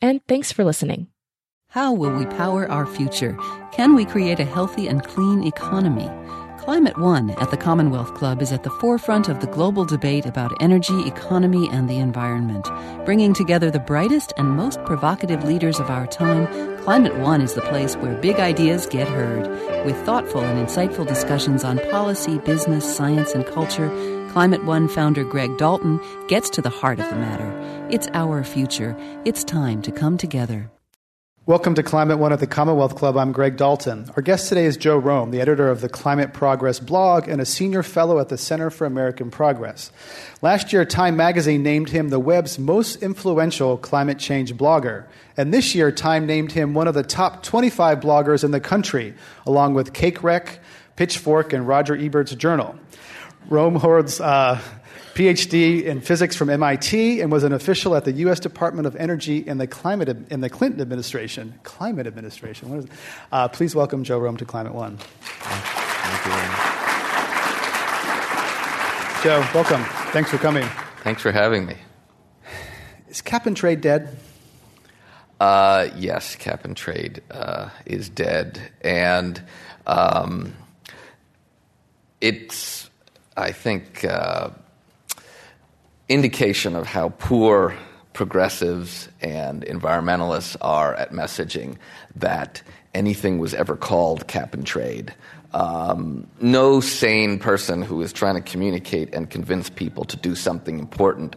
and thanks for listening. How will we power our future? Can we create a healthy and clean economy? Climate One at the Commonwealth Club is at the forefront of the global debate about energy, economy, and the environment. Bringing together the brightest and most provocative leaders of our time, Climate One is the place where big ideas get heard. With thoughtful and insightful discussions on policy, business, science, and culture, Climate One founder Greg Dalton gets to the heart of the matter. It's our future. It's time to come together. Welcome to Climate One at the Commonwealth Club. I'm Greg Dalton. Our guest today is Joe Romm, the editor of the Climate Progress blog and a senior fellow at the Center for American Progress. Last year, Time magazine named him the web's most influential climate change blogger. And this year, Time named him one of the top 25 bloggers in the country, along with Cake Wreck, Pitchfork, and Roger Ebert's Journal. Romm holds uh, PhD in physics from MIT and was an official at the U.S. Department of Energy in the climate in the Clinton administration. Climate administration. What is it? Uh, please welcome Joe Romm to Climate One. Thank you. Joe, welcome. Thanks for coming. Thanks for having me. Is cap and trade dead? Uh, yes, cap and trade uh, is dead, and um, it's I think uh, indication of how poor progressives and environmentalists are at messaging that anything was ever called cap and trade. Um, no sane person who is trying to communicate and convince people to do something important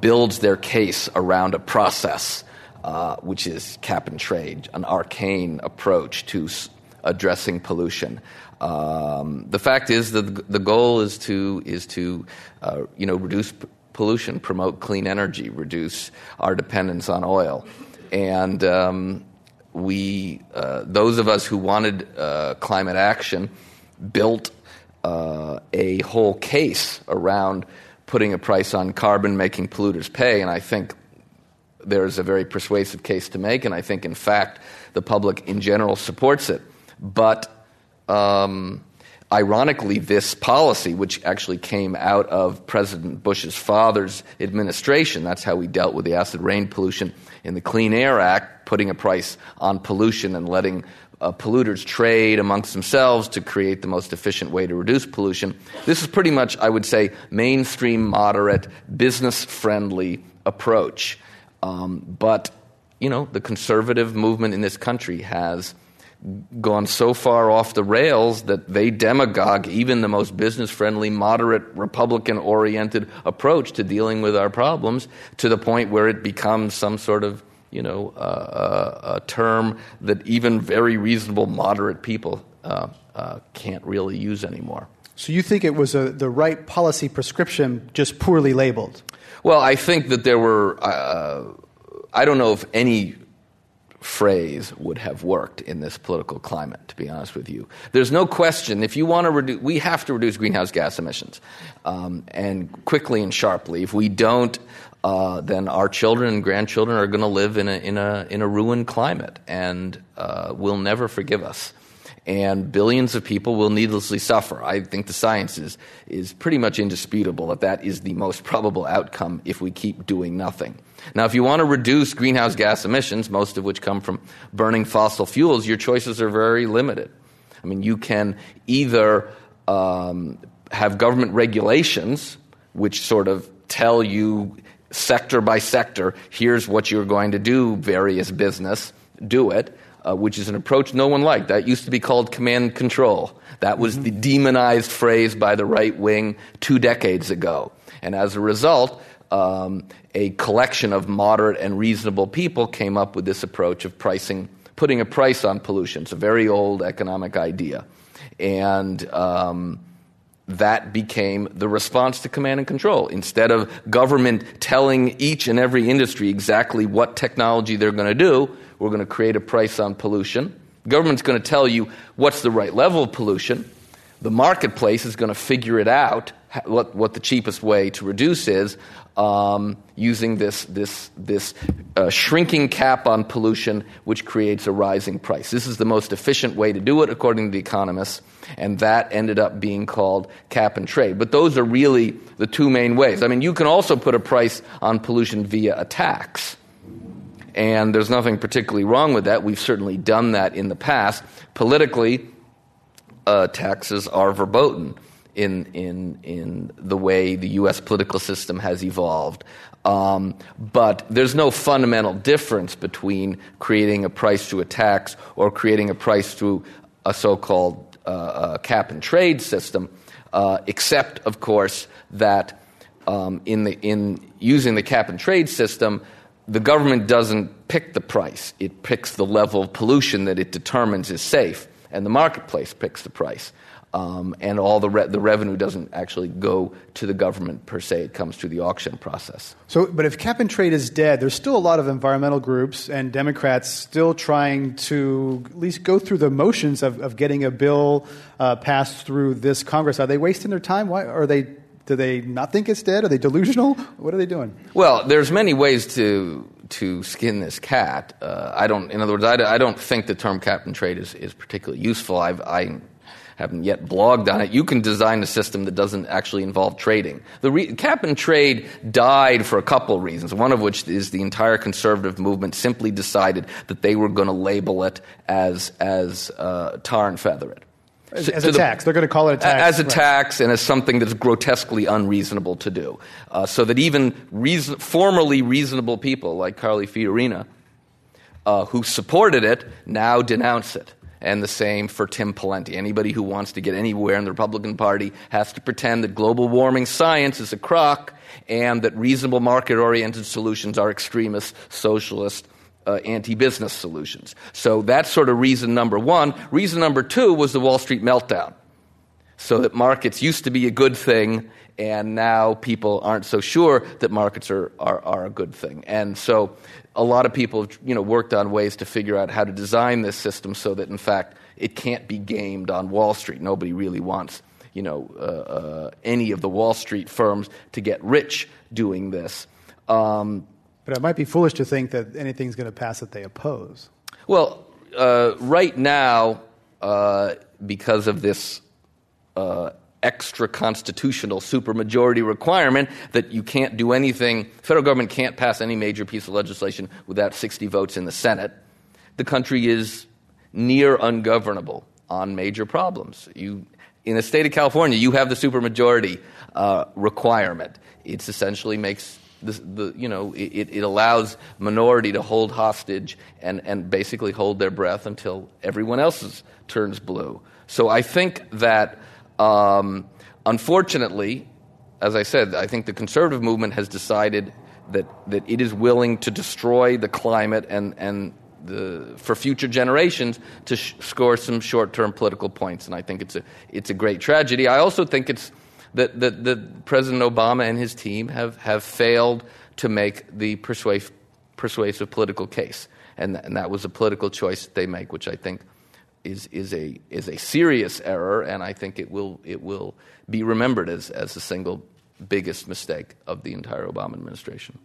builds their case around a process, uh, which is cap and trade, an arcane approach to addressing pollution. Um, the fact is that the goal is to is to uh, you know reduce pollution, promote clean energy, reduce our dependence on oil. And um, we, uh, those of us who wanted uh, climate action, built uh, a whole case around putting a price on carbon, making polluters pay. And I think there's a very persuasive case to make. And I think, in fact, the public in general supports it. But um, Ironically, this policy, which actually came out of President Bush's father's administration, that's how we dealt with the acid rain pollution in the Clean Air Act, putting a price on pollution and letting uh, polluters trade amongst themselves to create the most efficient way to reduce pollution. This is pretty much, I would say, mainstream, moderate, business friendly approach. Um, but, you know, the conservative movement in this country has gone so far off the rails that they demagogue even the most business friendly, moderate, Republican oriented approach to dealing with our problems to the point where it becomes some sort of you know, uh, uh, a term that even very reasonable, moderate people uh, uh can't really use anymore. So you think it was a, the right policy prescription, just poorly labeled? Well, I think that there were. Uh, I don't know if any phrase would have worked in this political climate, to be honest with you. There's no question, if you want to reduce, we have to reduce greenhouse gas emissions, um, and quickly and sharply. If we don't, uh, then our children and grandchildren are going to live in a, in, a, in a ruined climate and uh, will never forgive us. And billions of people will needlessly suffer. I think the science is, is pretty much indisputable that that is the most probable outcome if we keep doing nothing. Now, if you want to reduce greenhouse gas emissions, most of which come from burning fossil fuels, your choices are very limited. I mean, you can either um, have government regulations, which sort of tell you sector by sector, here's what you're going to do, various business, do it. Uh, which is an approach no one liked. That used to be called command and control. That was the demonized phrase by the right wing two decades ago. And as a result, um, a collection of moderate and reasonable people came up with this approach of pricing, putting a price on pollution. It's a very old economic idea. And um, that became the response to command and control. Instead of government telling each and every industry exactly what technology they're going to do, we're going to create a price on pollution. The government's going to tell you what's the right level of pollution. The marketplace is going to figure it out, what, what the cheapest way to reduce is, um, using this, this, this uh, shrinking cap on pollution, which creates a rising price. This is the most efficient way to do it, according to the economists, and that ended up being called cap and trade. But those are really the two main ways. I mean, you can also put a price on pollution via a tax. And there's nothing particularly wrong with that. We've certainly done that in the past. Politically, uh, taxes are verboten in, in, in the way the U.S. political system has evolved. Um, but there's no fundamental difference between creating a price through a tax or creating a price through a so called uh, uh, cap and trade system, uh, except, of course, that um, in, the, in using the cap and trade system, the government doesn't pick the price, it picks the level of pollution that it determines is safe, and the marketplace picks the price um, and all the re- the revenue doesn't actually go to the government per se. It comes through the auction process. So, but if cap and trade is dead, there's still a lot of environmental groups and Democrats still trying to at least go through the motions of, of getting a bill uh, passed through this Congress. Are they wasting their time? Why are they? Do they not think it's dead? Are they delusional? What are they doing? Well, there's many ways to to skin this cat. Uh, I don't. In other words, I, I, don't think the term cap and trade is, is particularly useful. I've, I haven't yet blogged on it, you can design a system that doesn't actually involve trading. The re- cap and trade died for a couple of reasons, one of which is the entire conservative movement simply decided that they were going to label it as, as uh, tar and feather it. As, as a the, tax. They're going to call it a tax. As a right. tax and as something that's grotesquely unreasonable to do. Uh, so that even reason, formerly reasonable people like Carly Fiorina, uh, who supported it, now denounce it and the same for Tim Pawlenty. Anybody who wants to get anywhere in the Republican Party has to pretend that global warming science is a crock and that reasonable market oriented solutions are extremist, socialist, uh, anti business solutions. So that's sort of reason number one. Reason number two was the Wall Street meltdown. So that markets used to be a good thing, and now people aren't so sure that markets are, are, are a good thing. And so a lot of people have you know, worked on ways to figure out how to design this system so that, in fact, it can't be gamed on Wall Street. Nobody really wants you know, uh, uh, any of the Wall Street firms to get rich doing this. Um, but it might be foolish to think that anything's going to pass that they oppose. Well, uh, right now, uh, because of this uh, extra constitutional supermajority requirement that you can't do anything, federal government can't pass any major piece of legislation without 60 votes in the Senate. The country is near ungovernable on major problems. You, in the state of California, you have the supermajority uh, requirement. It essentially makes the, the, you know, it, it allows minority to hold hostage and, and basically hold their breath until everyone else's turns blue. So I think that um, unfortunately, as I said, I think the conservative movement has decided that, that it is willing to destroy the climate and, and the, for future generations to sh- score some short term political points. And I think it's a, it's a great tragedy. I also think it's that, that, that President Obama and his team have, have failed to make the persuasive, persuasive political case. And, and that was a political choice they make, which I think is, is, a, is a serious error, and I think it will, it will be remembered as, as the single biggest mistake of the entire Obama administration.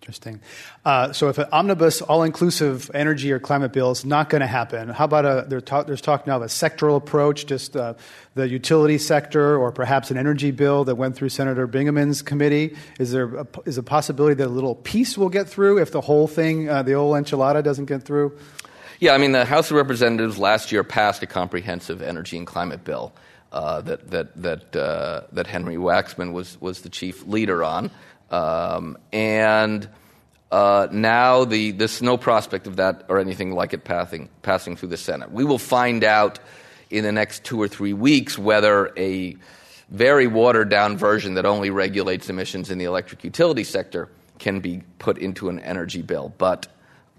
Interesting. Uh, so, if an omnibus, all-inclusive energy or climate bill is not going to happen, how about a, talk, there's talk now of a sectoral approach, just uh, the utility sector, or perhaps an energy bill that went through Senator Bingaman's committee? Is there a, is a possibility that a little piece will get through if the whole thing, uh, the old enchilada, doesn't get through? Yeah, I mean, the House of Representatives last year passed a comprehensive energy and climate bill uh, that that that uh, that Henry Waxman was was the chief leader on, um, and Uh, now the, there's no prospect of that or anything like it passing, passing through the Senate. We will find out in the next two or three weeks whether a very watered down version that only regulates emissions in the electric utility sector can be put into an energy bill. But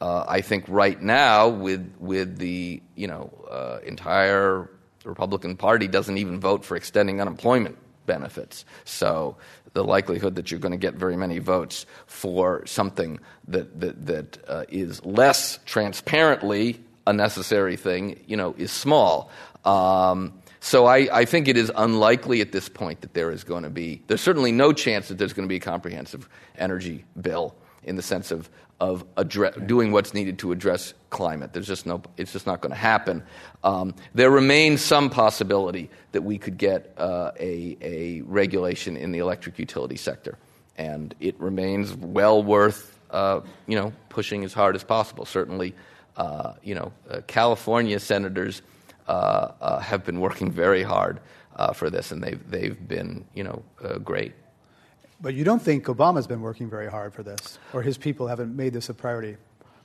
uh, I think right now, with with the you know uh, entire Republican Party doesn't even vote for extending unemployment benefits, so the likelihood that you're going to get very many votes for something that that that uh, is less transparently a necessary thing, you know, is small. Um, so I, I, think it is unlikely at this point that there is going to be, there's certainly no chance that there's going to be a comprehensive energy bill in the sense of, of address, doing what's needed to address climate. There's just no, it's just not going to happen. Um, there remains some possibility that we could get uh, a, a regulation in the electric utility sector. And it remains well worth, uh, you know, pushing as hard as possible. Certainly, uh, you know, uh, California senators uh, uh, have been working very hard uh, for this, and they've they've been you know great. But you don't think Obama's been working very hard for this, or his people haven't made this a priority?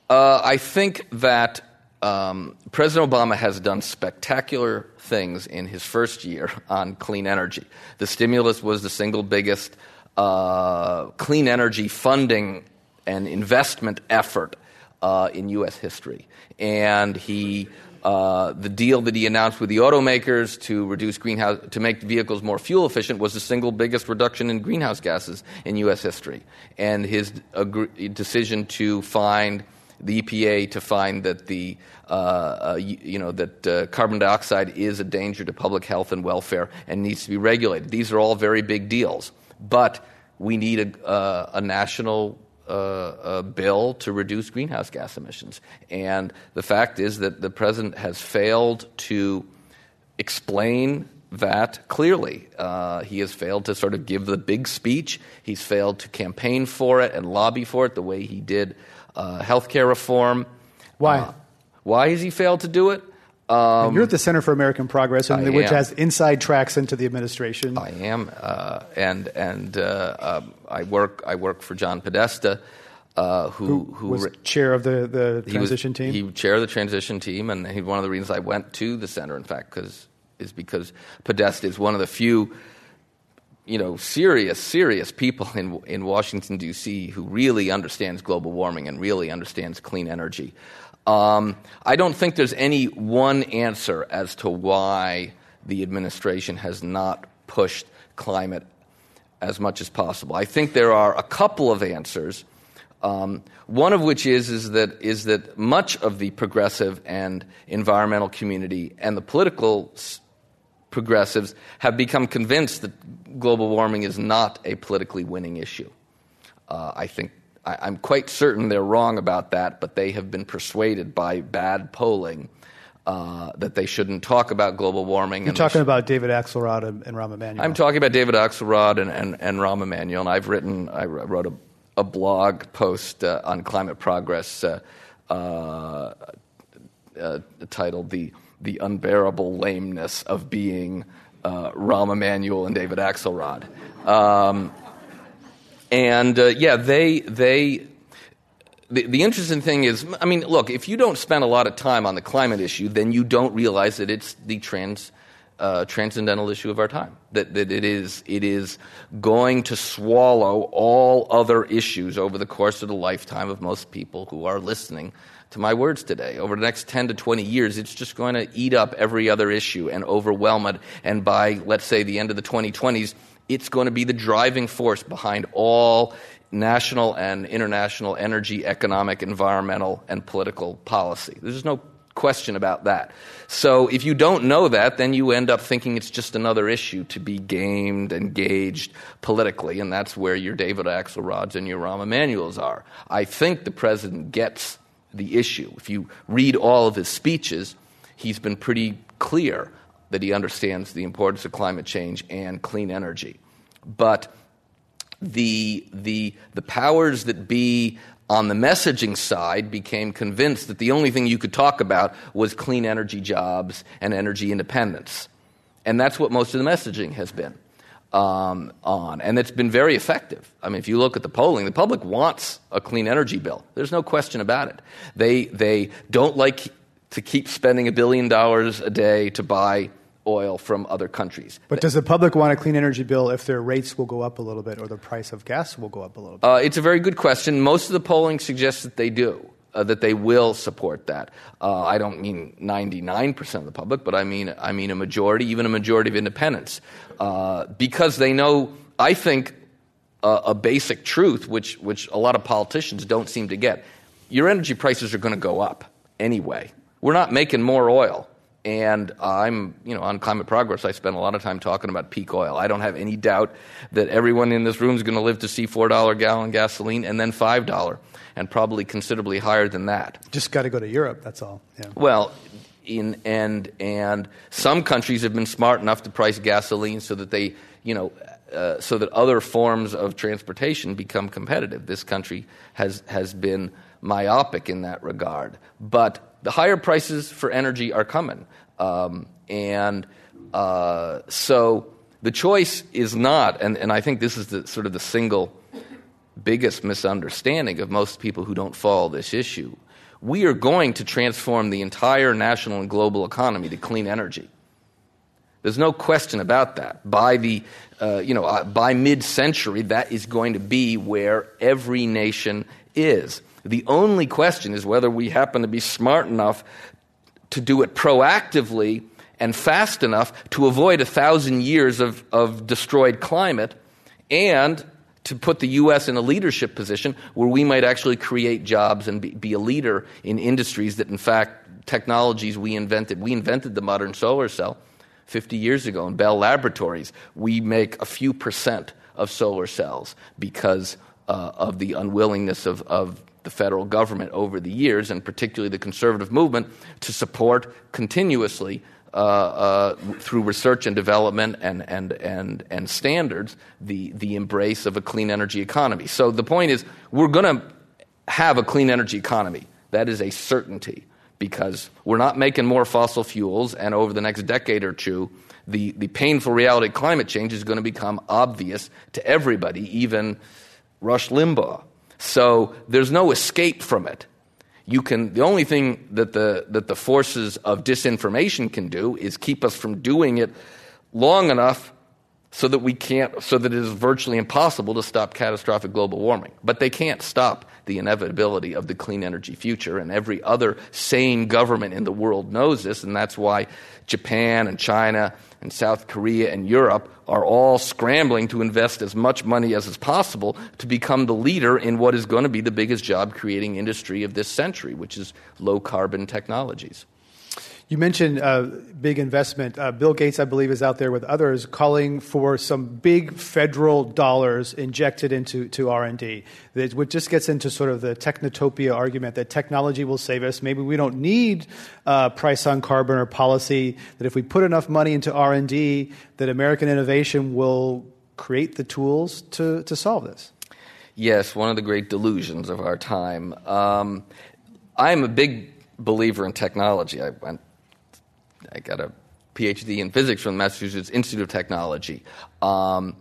I think that um, President Obama has done spectacular things in his first year on clean energy. The stimulus was the single biggest uh, clean energy funding and investment effort uh, in U.S. history. And he uh, the deal that he announced with the automakers to reduce greenhouse to make vehicles more fuel efficient was the single biggest reduction in greenhouse gases in U.S. history. And his agree- decision to find the EPA to find that the uh, uh, you, know that uh, carbon dioxide is a danger to public health and welfare and needs to be regulated. These are all very big deals, but we need a, uh, a national a bill to reduce greenhouse gas emissions. And the fact is that the president has failed to explain that clearly. Uh, he has failed to sort of give the big speech. He's failed to campaign for it and lobby for it the way he did uh, health care reform. Why? Uh, why has he failed to do it? Um, you're at the Center for American Progress, which has inside tracks into the administration. I am, uh, and and uh, um, I work I work for John Podesta, uh, who, who, who was re- chair of the, the transition was, team. He chair of the transition team, and he, one of the reasons I went to the center, in fact, because is because Podesta is one of the few. You know, serious, serious people in in Washington D.C. who really understands global warming and really understands clean energy. Um, I don't think there's any one answer as to why the administration has not pushed climate as much as possible. I think there are a couple of answers. Um, one of which is, is, that, is that much of the progressive and environmental community and the political progressives have become convinced that global warming is not a politically winning issue. Uh, I think I, am quite certain they're wrong about that, but they have been persuaded by bad polling uh, that they shouldn't talk about global warming. You're talking about David Axelrod and, and Rahm Emanuel. I'm talking about David Axelrod and, and, and Rahm Emanuel, and I've written, I wrote a, a blog post uh, on climate progress uh, uh, uh titled the, the Unbearable Lameness of Being uh, Rahm Emanuel and David Axelrod. Um, and uh, yeah, they they. The, the interesting thing is, I mean, look, if you don't spend a lot of time on the climate issue, then you don't realize that it's the trans, uh, transcendental issue of our time. That, that it, is, it is going to swallow all other issues over the course of the lifetime of most people who are listening to my words today. Over the next 10 to 20 years, it's just going to eat up every other issue and overwhelm it. And by, let's say, the end of the 2020s, it's going to be the driving force behind all national and international energy, economic, environmental, and political policy. There's no question about that. So if you don't know that, then you end up thinking it's just another issue to be gamed, engaged politically, and that's where your David Axelrods and your Rahm Emanuels are. I think the president gets the issue. If you read all of his speeches, he's been pretty clear that he understands the importance of climate change and clean energy. But the, the, the powers that be on the messaging side became convinced that the only thing you could talk about was clean energy jobs and energy independence. And that's what most of the messaging has been. Um, on, and it's been very effective. I mean, if you look at the polling, the public wants a clean energy bill. There's no question about it. They they don't like to keep spending a billion dollars a day to buy oil from other countries. But does the public want a clean energy bill if their rates will go up a little bit or the price of gas will go up a little bit? Uh, it's a very good question. Most of the polling suggests that they do. Uh, that they will support that. Uh, I don't mean 99% of the public, but I mean I mean a majority, even a majority of independents, uh, because they know. I think a basic truth, which which a lot of politicians don't seem to get: your energy prices are going to go up anyway. We're not making more oil. And I'm, you know, on Climate Progress, I spend a lot of time talking about peak oil. I don't have any doubt that everyone in this room is going to live to see $4 gallon gasoline and then $5 and probably considerably higher than that. Just got to go to Europe, that's all. Yeah. Well, in, and, and some countries have been smart enough to price gasoline so that they, you know, uh, so that other forms of transportation become competitive. This country has, has been myopic in that regard. But the higher prices for energy are coming. Um, and uh, so the choice is not, and, and I think this is the, sort of the single biggest misunderstanding of most people who don't follow this issue. We are going to transform the entire national and global economy to clean energy. There's no question about that. By the, uh, you know, uh, by mid-century, that is going to be where every nation is. The only question is whether we happen to be smart enough to do it proactively and fast enough to avoid a thousand years of, of destroyed climate and to put the U.S. in a leadership position where we might actually create jobs and be, be, a leader in industries that, in fact, technologies we invented. We invented the modern solar cell 50 years ago in Bell Laboratories. We make a few percent of solar cells because uh, of the unwillingness of, of the federal government over the years, and particularly the conservative movement, to support continuously uh, uh, through research and development and, and, and, and standards the, the embrace of a clean energy economy. So the point is, we're going to have a clean energy economy. That is a certainty because we're not making more fossil fuels, and over the next decade or two, the, the painful reality of climate change is going to become obvious to everybody, even Rush Limbaugh. So there's no escape from it. You can, the only thing that the, that the forces of disinformation can do is keep us from doing it long enough so that we can't, so that it is virtually impossible to stop catastrophic global warming. But they can't stop the inevitability of the clean energy future, and every other sane government in the world knows this, and that's why Japan and China and South Korea and Europe are all scrambling to invest as much money as is possible to become the leader in what is going to be the biggest job creating industry of this century, which is low carbon technologies. You mentioned uh, big investment. Uh, Bill Gates, I believe, is out there with others calling for some big federal dollars injected into to R&D. Which just gets into sort of the technotopia argument that technology will save us. Maybe we don't need uh, price on carbon or policy. That if we put enough money into R&D, that American innovation will create the tools to, to solve this. Yes, one of the great delusions of our time. Um, I'm a big believer in technology. I went I got a PhD in physics from the Massachusetts Institute of Technology. Um,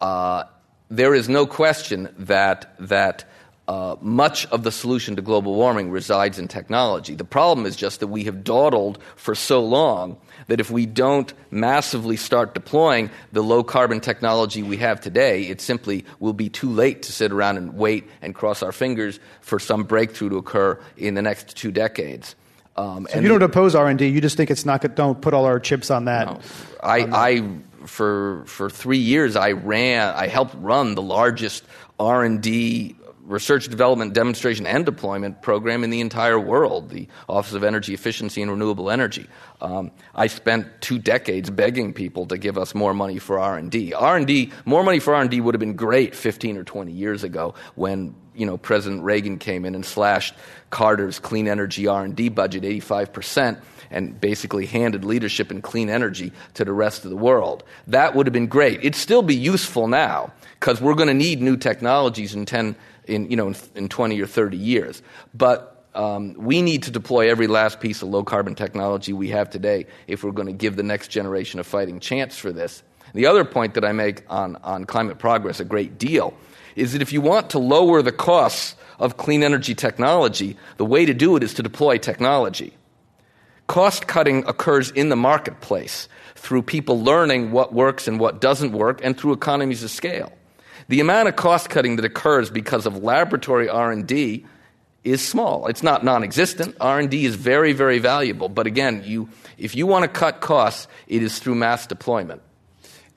uh, there is no question that that uh, much of the solution to global warming resides in technology. The problem is just that we have dawdled for so long that if we don't massively start deploying the low carbon technology we have today, it simply will be too late to sit around and wait and cross our fingers for some breakthrough to occur in the next two decades. Um, so you don't oppose R and D. You just think it's not. Don't put all our chips on that. No. I, on that. I for for three years I ran. I helped run the largest R and D research, development, demonstration, and deployment program in the entire world, the Office of Energy Efficiency and Renewable Energy. Um, I spent two decades begging people to give us more money for R&D. R&D, more money for R&D would have been great 15 or 20 years ago when you know, President Reagan came in and slashed Carter's clean energy R&D budget 85% and basically handed leadership in clean energy to the rest of the world. That would have been great. It'd still be useful now because we're going to need new technologies in 10 in, you know, in, in 20 or 30 years. But um, we need to deploy every last piece of low carbon technology we have today if we're going to give the next generation a fighting chance for this. The other point that I make on, on climate progress a great deal is that if you want to lower the costs of clean energy technology, the way to do it is to deploy technology. Cost cutting occurs in the marketplace through people learning what works and what doesn't work and through economies of scale. The amount of cost cutting that occurs because of laboratory R&D is small. It's not non-existent. R&D is very very valuable, but again, you if you want to cut costs, it is through mass deployment.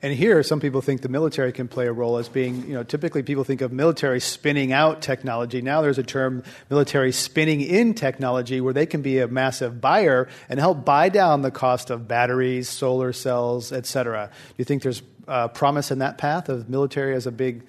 And here, some people think the military can play a role as being, you know, typically people think of military spinning out technology. Now there's a term, military spinning in technology, where they can be a massive buyer and help buy down the cost of batteries, solar cells, et cetera. Do you think there's uh, promise in that path of military as a big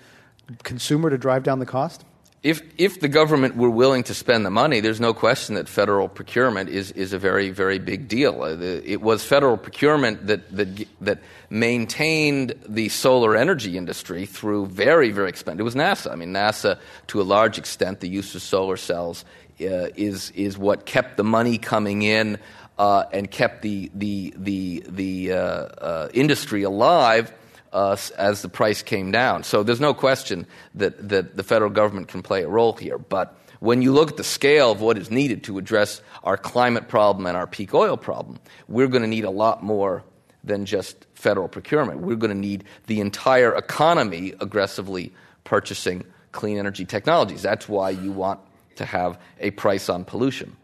consumer to drive down the cost? if, if the government were willing to spend the money, there's no question that federal procurement is, is a very, very big deal. Uh, it was federal procurement that, that, that maintained the solar energy industry through very, very expensive. It was NASA. I mean, NASA, to a large extent, the use of solar cells uh, is, is what kept the money coming in uh, and kept the, the, the, the uh, uh, industry alive uh, as the price came down. So there's no question that, that the federal government can play a role here. But when you look at the scale of what is needed to address our climate problem and our peak oil problem, we're going to need a lot more than just federal procurement. We're going to need the entire economy aggressively purchasing clean energy technologies. That's why you want to have a price on pollution.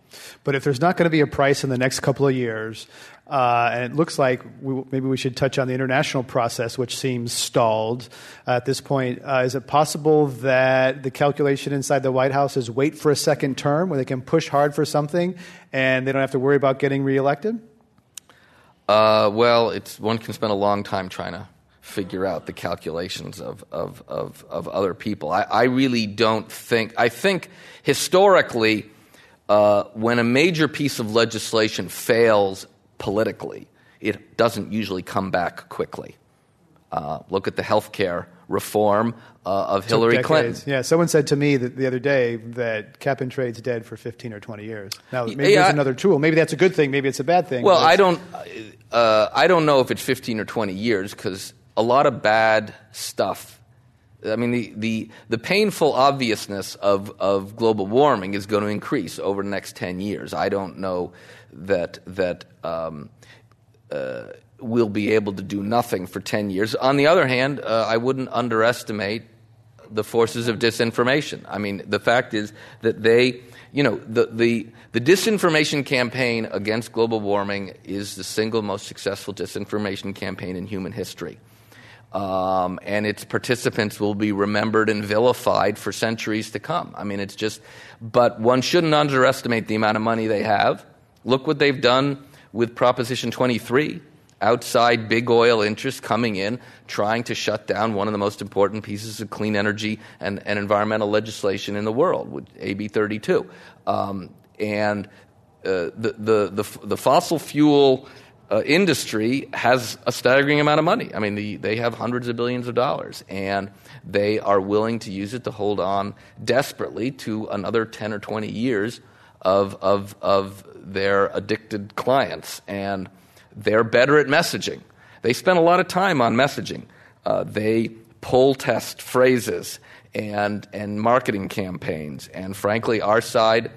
But if there's not going to be a price in the next couple of years, uh, and it looks like we, maybe we should touch on the international process, which seems stalled at this point. Uh, is it possible that the calculation inside the White House is wait for a second term where they can push hard for something and they don't have to worry about getting reelected? Uh, well, it's, one can spend a long time trying to figure out the calculations of, of, of, of other people. I, I really don't think, I think historically, uh, when a major piece of legislation fails politically, it doesn't usually come back quickly. Uh, look at the health care reform uh, of Hillary Clinton. Yeah, someone said to me the other day that cap and trade's dead for 15 or 20 years. Now, maybe yeah, there's another tool. Maybe that's a good thing. Maybe it's a bad thing. Well, I don't, uh, I don't know if it's 15 or 20 years because a lot of bad stuff. I mean, the, the, the painful obviousness of, of global warming is going to increase over the next 10 years. I don't know that that um, uh, will be able to do nothing for 10 years. On the other hand, uh, I wouldn't underestimate the forces of disinformation. I mean, the fact is that they, you know, the, the, the disinformation campaign against global warming is the single most successful disinformation campaign in human history. Um, and its participants will be remembered and vilified for centuries to come. I mean, it's just, but one shouldn't underestimate the amount of money they have Look what they've done with Proposition 23 outside big oil interests coming in, trying to shut down one of the most important pieces of clean energy and, and environmental legislation in the world, with AB 32. Um, and uh, the, the, the, the, fossil fuel uh, industry has a staggering amount of money. I mean, the, they have hundreds of billions of dollars, and they are willing to use it to hold on desperately to another 10 or 20 years of, of, of their addicted clients, and they're better at messaging. They spend a lot of time on messaging. Uh, they pull test phrases and, and marketing campaigns, and frankly, our side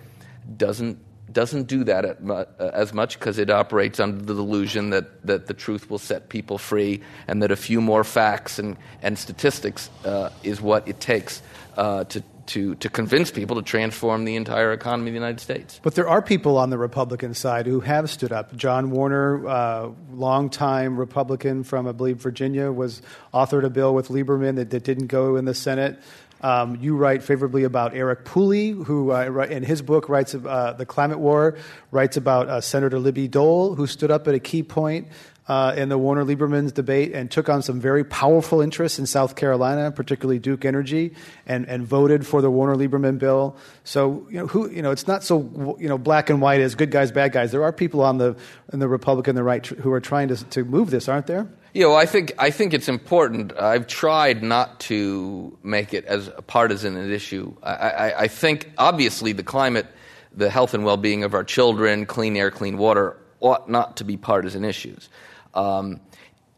doesn't doesn't do that mu- uh, as much because it operates under the delusion that, that the truth will set people free and that a few more facts and, and statistics uh, is what it takes uh, to, to, to convince people to transform the entire economy of the United States. But there are people on the Republican side who have stood up. John Warner, uh, longtime Republican from, I believe, Virginia, was authored a bill with Lieberman that, that didn't go in the Senate. Um, you write favorably about Eric Pooley, who uh, in his book writes uh, the climate war, writes about uh, Senator Liddy Dole, who stood up at a key point uh, in the Warner Lieberman's debate and took on some very powerful interests in South Carolina, particularly Duke Energy, and, and voted for the Warner Lieberman bill. So you know who you know it's not so you know black and white as good guys bad guys. There are people on the in the Republican the right tr- who are trying to to move this, aren't there? Yeah, well, I think I think it's important. I've tried not to make it as a partisan an issue. I, I, I think obviously the climate, the health and well-being of our children, clean air, clean water ought not to be partisan issues. Um,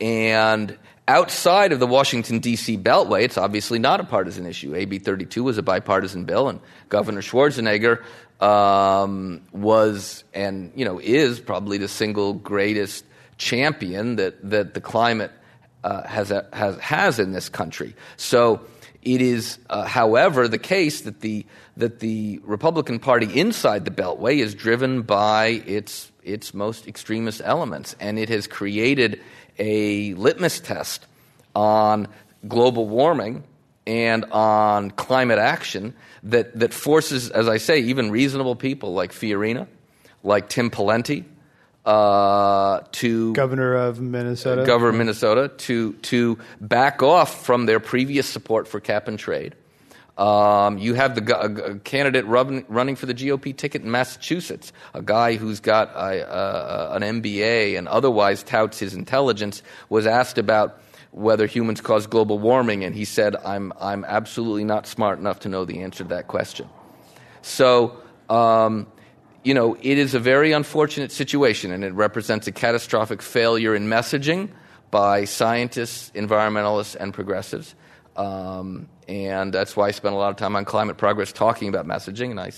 and outside of the Washington, D.C. Beltway, it's obviously not a partisan issue. AB 32 was a bipartisan bill, and Governor Schwarzenegger um, was and you know is probably the single greatest champion that, that the climate uh, has, a, has, has in this country. So it is, uh, however, the case that the, that the Republican Party inside the Beltway is driven by its, its most extremist elements, and it has created a litmus test on global warming and on climate action that, that forces, as I say, even reasonable people like Fiorina, like Tim Pawlenty, uh, to governor of Minnesota, governor of Minnesota, to to back off from their previous support for cap and trade. Um, you have the candidate run, running for the GOP ticket in Massachusetts, a guy who's got a, an MBA and otherwise touts his intelligence, was asked about whether humans cause global warming, and he said, "I'm I'm absolutely not smart enough to know the answer to that question." So. Um, you know, it is a very unfortunate situation, and it represents a catastrophic failure in messaging by scientists, environmentalists, and progressives. Um, and that's why I spend a lot of time on climate progress talking about messaging, and I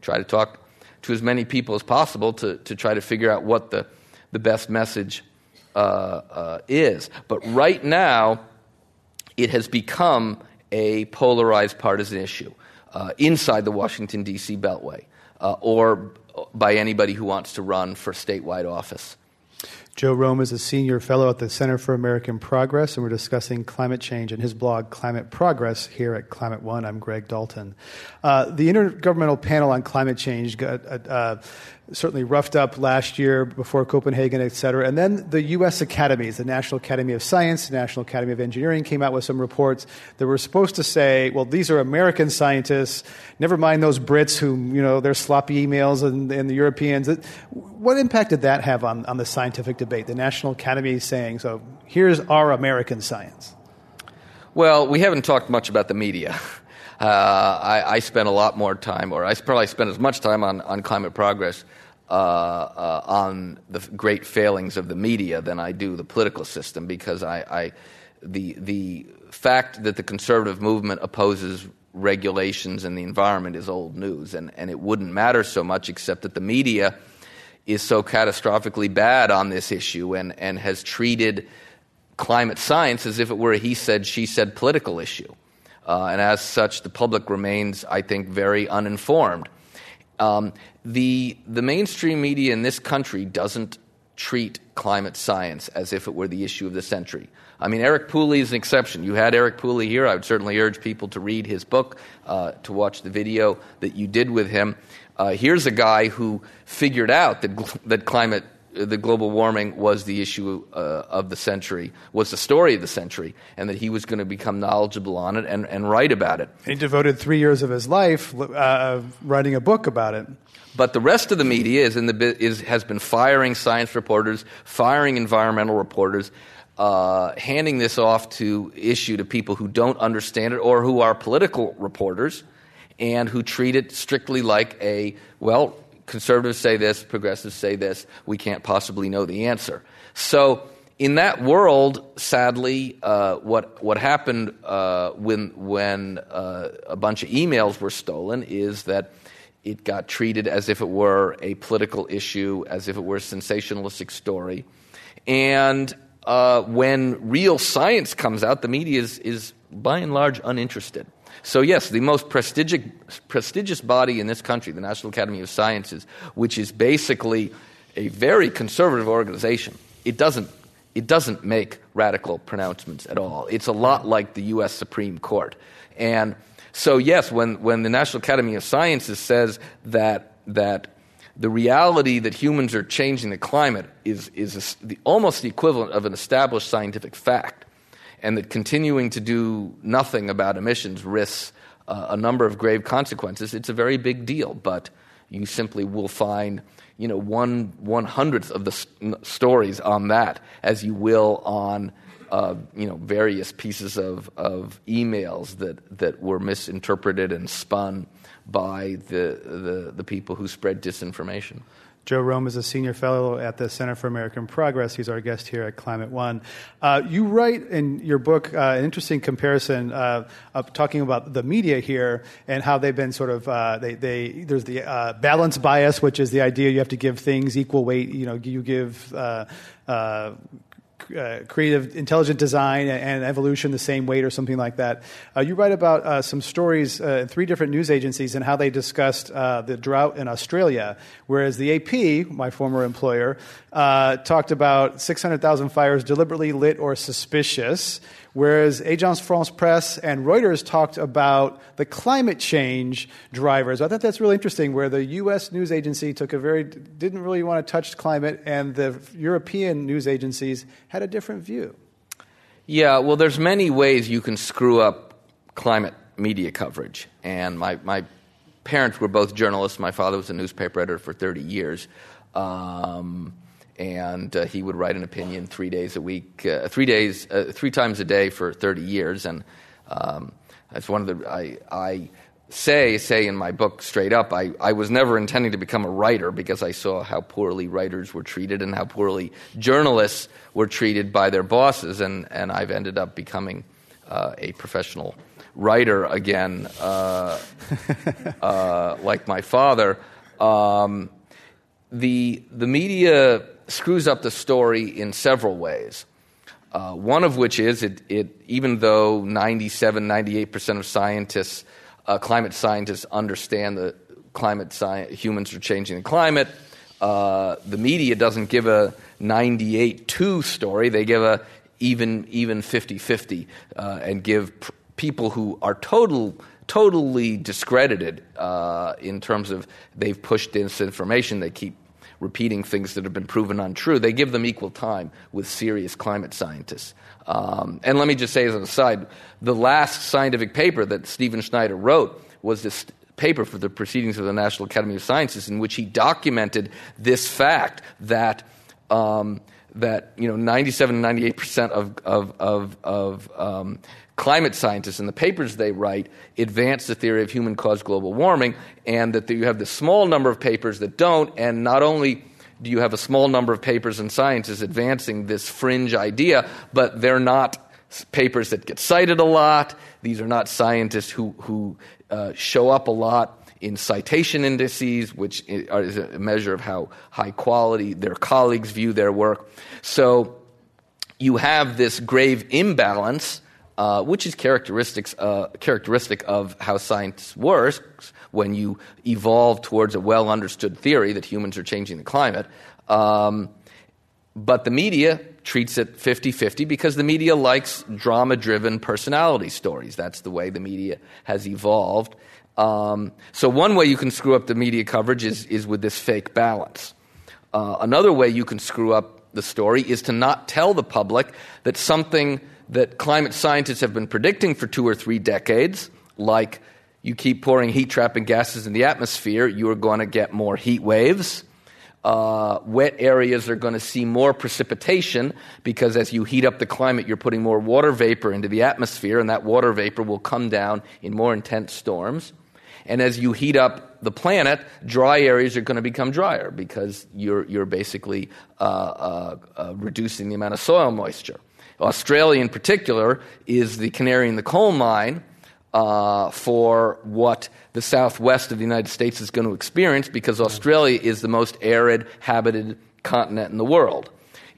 try to talk to as many people as possible to, to try to figure out what the, the best message uh, uh, is. But right now, it has become a polarized partisan issue uh, inside the Washington, D.C. Beltway. Uh, or by anybody who wants to run for statewide office. Joe Romm is a senior fellow at the Center for American Progress, and we're discussing climate change in his blog, Climate Progress, here at Climate One. I'm Greg Dalton. Uh, the Intergovernmental Panel on Climate Change got, uh, uh certainly roughed up last year before Copenhagen, et cetera. And then the U.S. academies, the National Academy of Science, the National Academy of Engineering, came out with some reports that were supposed to say, well, these are American scientists. Never mind those Brits who, you know, their sloppy emails and, and the Europeans. What impact did that have on, on the scientific debate? The National Academy saying, so here's our American science. Well, we haven't talked much about the media. Uh, I, I spent a lot more time, or I probably spent as much time on, on climate progress uh, uh, on the great failings of the media than I do the political system because I, I, the, the fact that the conservative movement opposes regulations and the environment is old news, and, and it wouldn't matter so much except that the media is so catastrophically bad on this issue and, and has treated climate science as if it were a he said, she said political issue. Uh, and as such, the public remains, I think, very uninformed. Um, the, the mainstream media in this country doesn't treat climate science as if it were the issue of the century. I mean, Eric Pooley is an exception. You had Eric Pooley here. I would certainly urge people to read his book, uh, to watch the video that you did with him. Uh, here's a guy who figured out that, that climate the global warming was the issue uh, of the century, was the story of the century, and that he was going to become knowledgeable on it and, and write about it. He devoted three years of his life uh, writing a book about it. But the rest of the media is in the, is, has been firing science reporters, firing environmental reporters, uh, handing this off to issue to people who don't understand it or who are political reporters and who treat it strictly like a, well, conservatives say this, progressives say this, we can't possibly know the answer. So, in that world, sadly, uh, what, what happened uh, when, when uh, a bunch of emails were stolen is that it got treated as if it were a political issue, as if it were a sensationalistic story. And uh, when real science comes out, the media is, is by and large uninterested. So, yes, the most prestigious, prestigious body in this country, the National Academy of Sciences, which is basically a very conservative organization, it doesn't, it doesn't make radical pronouncements at all. It's a lot like the U.S. Supreme Court. And so, yes, when, when the National Academy of Sciences says that, that the reality that humans are changing the climate is, is a, the, almost the equivalent of an established scientific fact, and that continuing to do nothing about emissions risks uh, a number of grave consequences, it's a very big deal. But you simply will find, you know, one one hundredth of the st- stories on that, as you will on, uh, you know, various pieces of, of emails that that were misinterpreted and spun by the, the, the people who spread disinformation. Joe Romm is a senior fellow at the Center for American Progress. He's our guest here at Climate One. Uh, you write in your book uh, an interesting comparison uh, of talking about the media here and how they've been sort of uh, they, they there's the uh, balance bias, which is the idea you have to give things equal weight. You know, you give uh, uh, creative, intelligent design and evolution the same weight or something like that. Uh, you write about uh, some stories uh, in three different news agencies and how they discussed uh, the drought in Australia, whereas the AP, my former employer, uh, talked about 600,000 fires deliberately lit or suspicious, whereas Agence France Presse and Reuters talked about the climate change drivers. I thought that's really interesting, where the U.S. news agency took a very didn't really want to touch climate, and the European news agencies had a different view. Yeah, well, there's many ways you can screw up climate media coverage, and my my parents were both journalists. My father was a newspaper editor for 30 years. Um, and uh, he would write an opinion three days a week, uh, three days, uh, three times a day for 30 years, and um, that's one of the I, I say say in my book straight up. I, I was never intending to become a writer because I saw how poorly writers were treated and how poorly journalists were treated by their bosses, and and I've ended up becoming uh, a professional writer again, uh, uh, like my father. Um, the the media screws up the story in several ways. Uh, one of which is it, it, even though 97, 98% of scientists, uh, climate scientists, understand that climate humans are changing the climate, uh, the media doesn't give a 98-2 story. They give a even even 50-50 uh, and give pr- people who are total totally discredited uh, in terms of they've pushed this information. They keep repeating things that have been proven untrue. They give them equal time with serious climate scientists. Um, and let me just say as an aside the last scientific paper that Stephen Schneider wrote was this paper for the Proceedings of the National Academy of Sciences, in which he documented this fact that. Um, that you know, 97, 98 percent of of of, of um, climate scientists in the papers they write advance the theory of human caused global warming, and that you have the small number of papers that don't, and not only do you have a small number of papers in sciences advancing this fringe idea, but they're not papers that get cited a lot. These are not scientists who, who uh, show up a lot in citation indices, which is a measure of how high quality their colleagues view their work. So you have this grave imbalance uh, which is characteristics, uh, characteristic of how science works when you evolve towards a well understood theory that humans are changing the climate. Um, but the media treats it 50 50 because the media likes drama driven personality stories. That's the way the media has evolved. Um, so, one way you can screw up the media coverage is, is with this fake balance. Uh, another way you can screw up the story is to not tell the public that something that climate scientists have been predicting for two or three decades, like you keep pouring heat trapping gases in the atmosphere, you are going to get more heat waves. Uh, wet areas are going to see more precipitation because as you heat up the climate, you're putting more water vapor into the atmosphere, and that water vapor will come down in more intense storms. And as you heat up the planet, dry areas are going to become drier because you're, you're basically uh, uh, uh reducing the amount of soil moisture. Australia, in particular, is the canary in the coal mine uh, for what the southwest of the United States is going to experience because Australia is the most arid, habited continent in the world.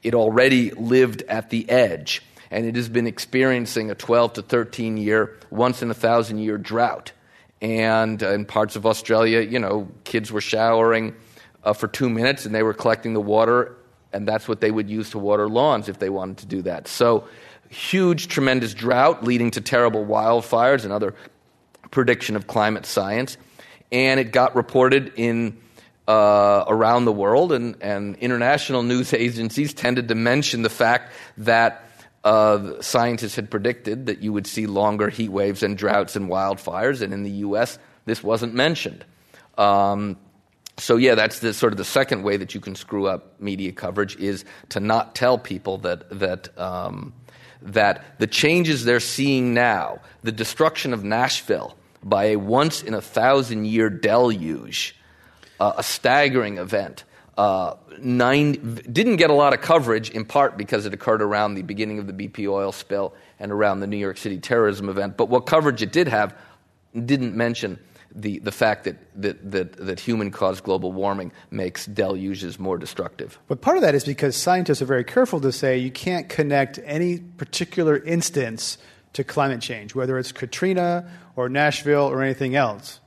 It already lived at the edge, and it has been experiencing a 12 to 13 year, once in a thousand year drought. And uh, in parts of Australia, you know, kids were showering uh, for two minutes and they were collecting the water and that's what they would use to water lawns if they wanted to do that. So, huge, tremendous drought leading to terrible wildfires, another prediction of climate science. And it got reported in uh, around the world, and, and international news agencies tended to mention the fact that uh, scientists had predicted that you would see longer heat waves and droughts and wildfires, and in the U.S., this wasn't mentioned. Um, so yeah, that's the sort of the second way that you can screw up media coverage is to not tell people that that um, that the changes they're seeing now, the destruction of Nashville by a once in a thousand year deluge, uh, a staggering event, uh, nine, didn't get a lot of coverage in part because it occurred around the beginning of the BP oil spill and around the New York City terrorism event. But what coverage it did have didn't mention the, the fact that, that, that, that human caused global warming makes deluges more destructive. But part of that is because scientists are very careful to say you can't connect any particular instance to climate change, whether it's Katrina or Nashville or anything else.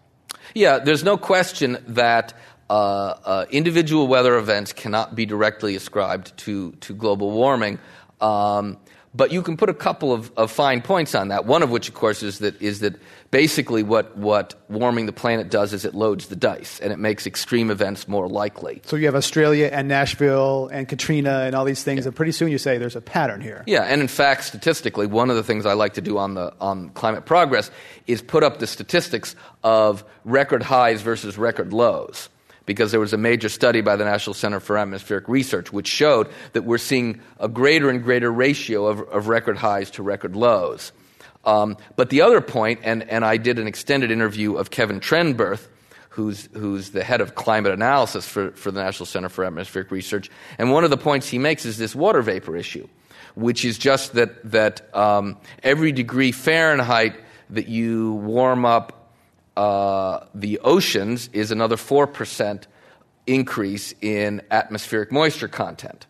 Yeah, there's no question that uh, uh, individual weather events cannot be directly ascribed to, to global warming. Um, but you can put a couple of, of, fine points on that. One of which, of course, is that, is that basically what, what warming the planet does is it loads the dice and it makes extreme events more likely. So you have Australia and Nashville and Katrina and all these things, yeah. and pretty soon you say there's a pattern here. Yeah, and in fact, statistically, one of the things I like to do on, the, on climate progress is put up the statistics of record highs versus record lows because there was a major study by the National Center for Atmospheric Research which showed that we're seeing a greater and greater ratio of, of record highs to record lows. Um, but the other point, and, and I did an extended interview of Kevin Trenberth, who's, who's the head of climate analysis for, for the National Center for Atmospheric Research, and one of the points he makes is this water vapor issue, which is just that, that um, every degree Fahrenheit that you warm up uh, the oceans is another 4% increase in atmospheric moisture content.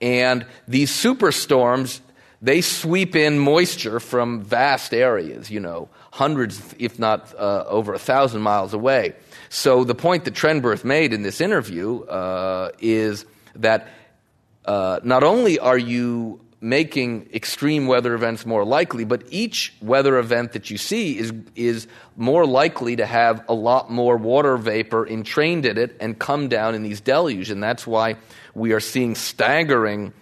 And these superstorms, they sweep in moisture from vast areas, you know, hundreds, if not uh, over a thousand miles away. So the point that Trenberth made in this interview uh, is that uh, not only are you making extreme weather events more likely, but each weather event that you see is, is more likely to have a lot more water vapor entrained in it and come down in these deluges. And that's why we are seeing staggering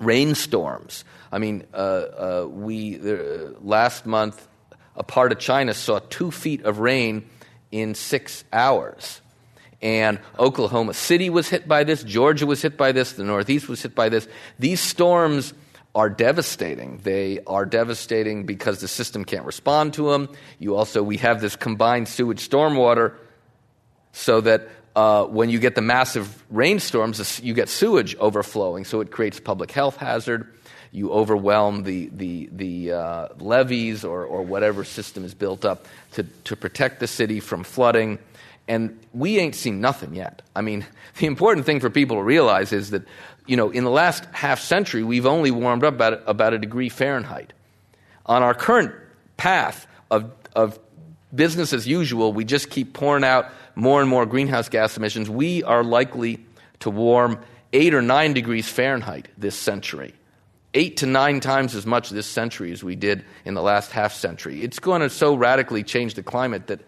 rainstorms. I mean, uh, uh, we, uh, last month, a part of China saw two feet of rain in six hours. And Oklahoma City was hit by this, Georgia was hit by this, the Northeast was hit by this. These storms are devastating. They are devastating because the system can't respond to them. You also, we have this combined sewage stormwater so that uh, when you get the massive rainstorms, you get sewage overflowing, so it creates public health hazard. You overwhelm the, the, the uh, levees or, or whatever system is built up to, to protect the city from flooding and we ain't seen nothing yet. I mean, the important thing for people to realize is that, you know, in the last half century, we've only warmed up about, about a degree Fahrenheit. On our current path of, of business as usual, we just keep pouring out more and more greenhouse gas emissions. We are likely to warm eight or nine degrees Fahrenheit this century. Eight to nine times as much this century as we did in the last half century. It's going to so radically change the climate that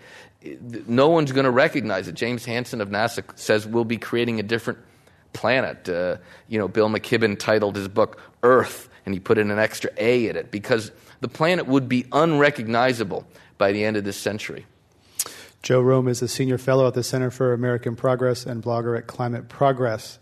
no one's going to recognize it. James Hansen of NASA says we'll be creating a different planet. Uh, you know, Bill McKibben titled his book Eaarth, and he put in an extra A in it because the planet would be unrecognizable by the end of this century. Joe Romm is a senior fellow at the Center for American Progress and blogger at Climate Progress.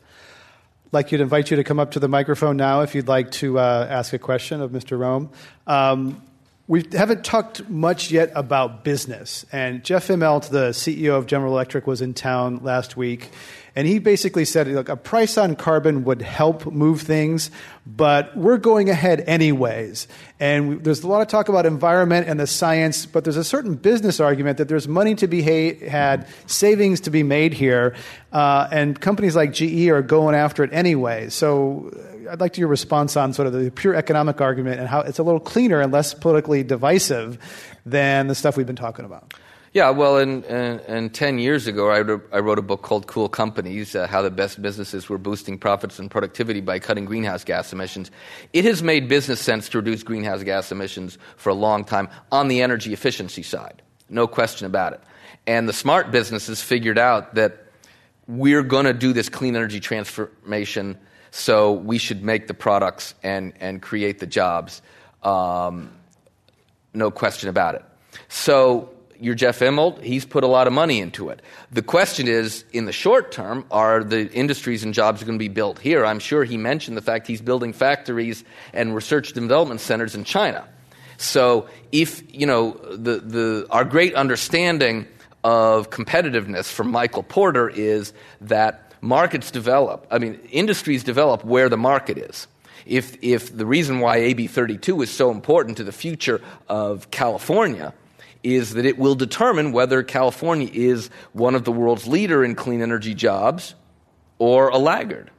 Like you to invite you to come up to the microphone now if you'd like to uh, ask a question of Mr. Romm. Um, we haven't talked much yet about business. And Jeff Immelt, the CEO of General Electric, was in town last week. And he basically said, look, a price on carbon would help move things, but we're going ahead anyways. And we, there's a lot of talk about environment and the science, but there's a certain business argument that there's money to be ha- had, savings to be made here, uh, and companies like GE are going after it anyway. So I'd like to your response on sort of the pure economic argument and how it's a little cleaner and less politically divisive than the stuff we've been talking about. Yeah, well, in, in 10 years ago, I wrote, I wrote a book called Cool Companies uh, How the Best Businesses Were Boosting Profits and Productivity by Cutting Greenhouse Gas Emissions. It has made business sense to reduce greenhouse gas emissions for a long time on the energy efficiency side. No question about it. And the smart businesses figured out that we're going to do this clean energy transformation, so we should make the products and, and create the jobs. Um, no question about it. So your Jeff Immelt, he's put a lot of money into it. The question is, in the short term, are the industries and jobs going to be built here? I'm sure he mentioned the fact he's building factories and research and development centers in China. So if, you know, the, the, our great understanding of competitiveness from Michael Porter is that markets develop, I mean, industries develop where the market is. If, if the reason why AB 32 is so important to the future of California is that it will determine whether California is one of the world's leader in clean energy jobs or a laggard.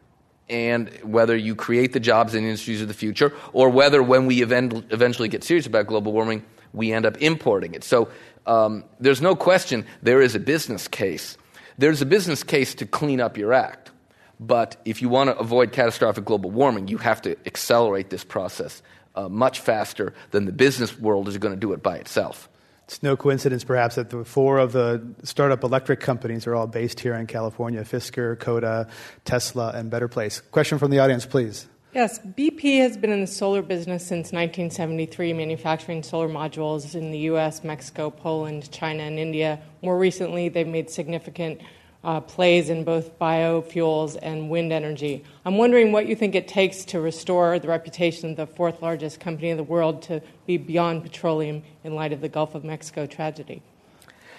And whether you create the jobs and industries of the future, or whether when we eventually get serious about global warming, we end up importing it. So um, there's no question there is a business case. There's a business case to clean up your act. But if you want to avoid catastrophic global warming, you have to accelerate this process uh, much faster than the business world is going to do it by itself. It's no coincidence, perhaps, that the four of the startup electric companies are all based here in California Fisker, Coda, Tesla, and Better Place. Question from the audience, please. Yes, BP has been in the solar business since 1973, manufacturing solar modules in the US, Mexico, Poland, China, and India. More recently, they've made significant uh, plays in both biofuels and wind energy. I'm wondering what you think it takes to restore the reputation of the fourth largest company in the world to be beyond petroleum in light of the Gulf of Mexico tragedy.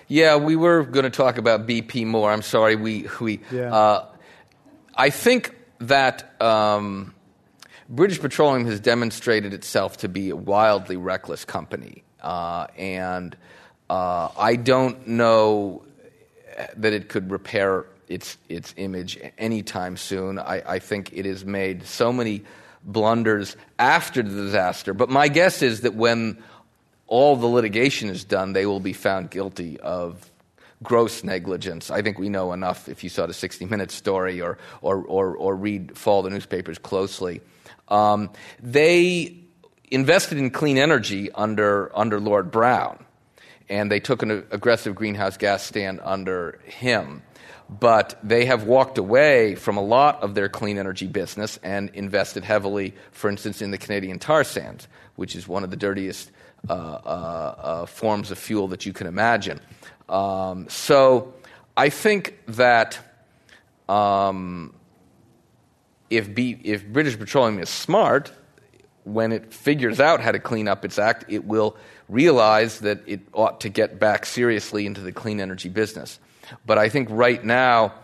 Yeah, we were going to talk about BP more. I'm sorry. We, we, yeah. uh, I think that um, British Petroleum has demonstrated itself to be a wildly reckless company. Uh, and uh, I don't know that it could repair its its image anytime soon. I, I think it has made so many blunders after the disaster. But my guess is that when all the litigation is done, they will be found guilty of gross negligence. I think we know enough if you saw the 60 Minutes story or, or, or, or read, follow the newspapers closely. Um, they invested in clean energy under, under Lord Browne, and they took an aggressive greenhouse gas stand under him. But they have walked away from a lot of their clean energy business and invested heavily, for instance, in the Canadian tar sands, which is one of the dirtiest uh, uh, uh, forms of fuel that you can imagine. Um, so I think that um, if, B, if British Petroleum is smart, when it figures out how to clean up its act, it will realize that it ought to get back seriously into the clean energy business. But I think right now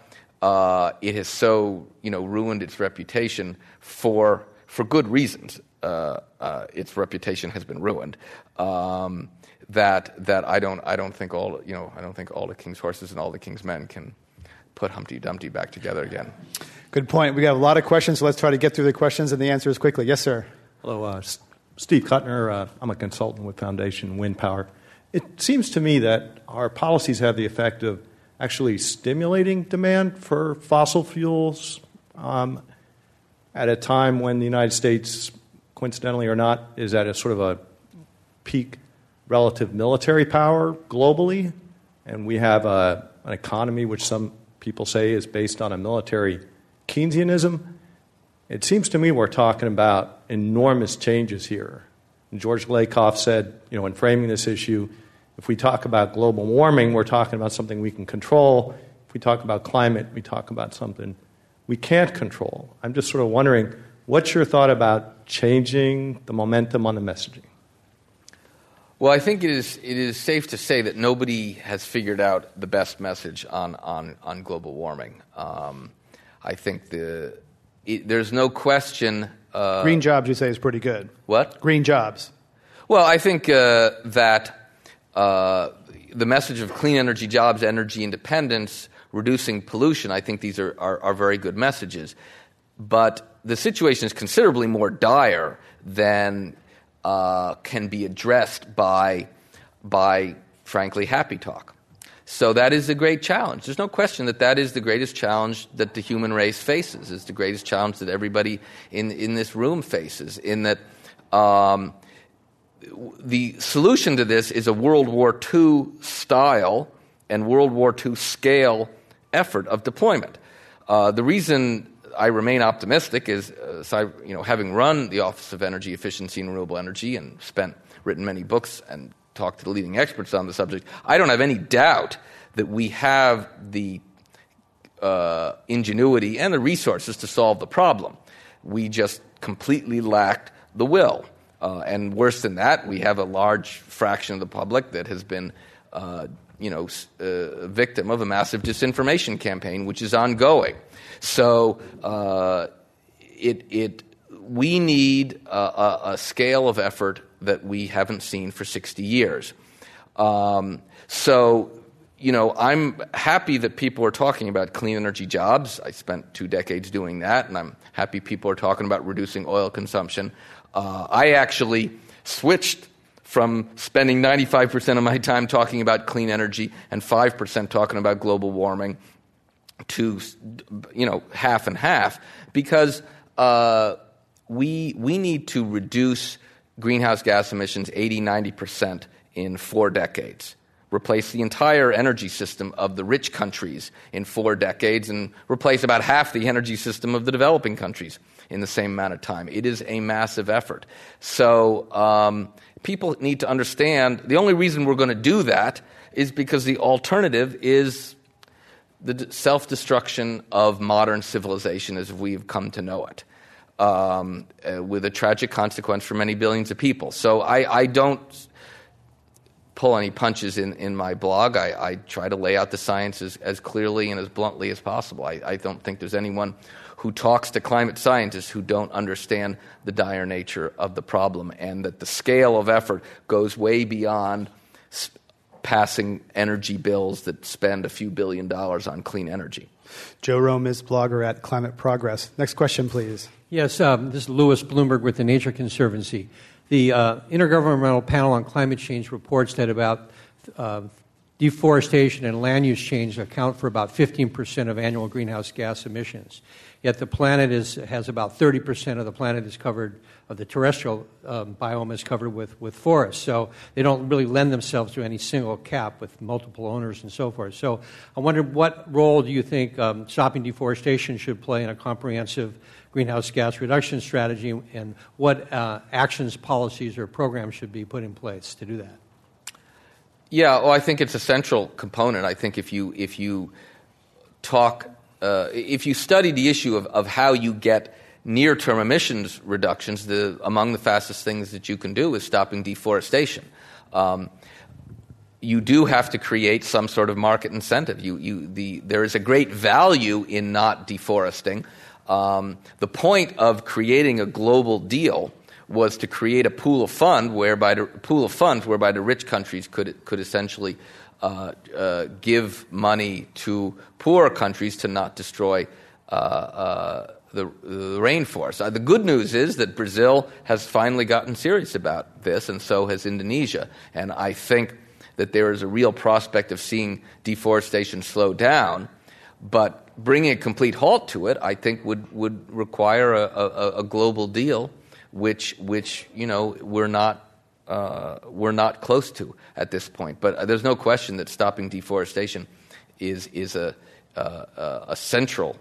uh, it has so you know ruined its reputation for for good reasons. Uh, uh, its reputation has been ruined. Um, that that I don't I don't think all you know I don't think all the king's horses and all the king's men can put Humpty Dumpty back together again. Good point. We got a lot of questions, so let's try to get through the questions and the answers quickly. Yes, sir. Hello, uh, Steve Kuttner. Uh, I'm a consultant with Foundation Wind Power. It seems to me that our policies have the effect of actually stimulating demand for fossil fuels um, at a time when the United States, coincidentally or not, is at a sort of a peak relative military power globally, and we have a, an economy which some people say is based on a military Keynesianism. It seems to me we're talking about enormous changes here. And George Lakoff said, you know, in framing this issue, if we talk about global warming, we're talking about something we can control. If we talk about climate, we talk about something we can't control. I'm just sort of wondering what's your thought about changing the momentum on the messaging? Well, I think it is, it is safe to say that nobody has figured out the best message on, on, on global warming. Um, I think the, it, there's no question. Uh, Green jobs, you say, is pretty good. What? Green jobs. Well, I think uh, that uh, the message of clean energy jobs, energy independence, reducing pollution, I think these are, are, are very good messages. But the situation is considerably more dire than uh, can be addressed by, by, frankly, happy talk. So that is a great challenge. There's no question that that is the greatest challenge that the human race faces. It's the greatest challenge that everybody in, in this room faces, in that um, the solution to this is a World War II style and World War II scale effort of deployment. Uh, the reason I remain optimistic is, uh, you know, having run the Office of Energy Efficiency and Renewable Energy and spent written many books and talked to the leading experts on the subject, I don't have any doubt that we have the uh, ingenuity and the resources to solve the problem. We just completely lacked the will. Uh, and worse than that, we have a large fraction of the public that has been uh, you know, uh, victim of a massive disinformation campaign, which is ongoing. So uh, it, it, we need a, a, a, scale of effort that we haven't seen for 60 years. Um, so, you know, I'm happy that people are talking about clean energy jobs. I spent two decades doing that, and I'm happy people are talking about reducing oil consumption. Uh, I actually switched from spending 95% of my time talking about clean energy and 5% talking about global warming to you know half and half because uh, we we need to reduce greenhouse gas emissions 80 90% in four decades. Replace the entire energy system of the rich countries in four decades and replace about half the energy system of the developing countries in the same amount of time. It is a massive effort. So um, people need to understand the only reason we're going to do that is because the alternative is the self destruction of modern civilization as we've come to know it, um, uh, with a tragic consequence for many billions of people. So I, I don't pull any punches in, in my blog. I, I try to lay out the science as, as clearly and as bluntly as possible. I, I don't think there's anyone who talks to climate scientists who don't understand the dire nature of the problem and that the scale of effort goes way beyond passing energy bills that spend a few billion dollars on clean energy. Joe Romm is blogger at Climate Progress. Next question, please. Yes, um, this is Louis Blumberg with the Nature Conservancy. The uh, Intergovernmental Panel on Climate Change reports that about uh, deforestation and land use change account for about 15% of annual greenhouse gas emissions. Yet the planet is, has about 30% of the planet is covered, of the terrestrial um, biome is covered with, with forests. So they don't really lend themselves to any single cap with multiple owners and so forth. So I wonder what role do you think um, stopping deforestation should play in a comprehensive greenhouse gas reduction strategy and what uh, actions, policies, or programs should be put in place to do that? Yeah, well, I think it's a central component. I think if you if you talk, uh, if you study the issue of, of how you get near term emissions reductions, the among the fastest things that you can do is stopping deforestation. Um, you do have to create some sort of market incentive. You, you, the, there is a great value in not deforesting. Um, the point of creating a global deal was to create a pool of fund whereby the pool of funds whereby the rich countries could could essentially uh, uh, give money to poorer countries to not destroy uh, uh the, the, rainforest. Uh, the good news is that Brazil has finally gotten serious about this, and so has Indonesia. And I think that there is a real prospect of seeing deforestation slow down. But bringing a complete halt to it, I think, would, would require a, a, a global deal which, which you know, we're not, uh, we're not close to at this point. But uh, there's no question that stopping deforestation is, is a, uh, a central,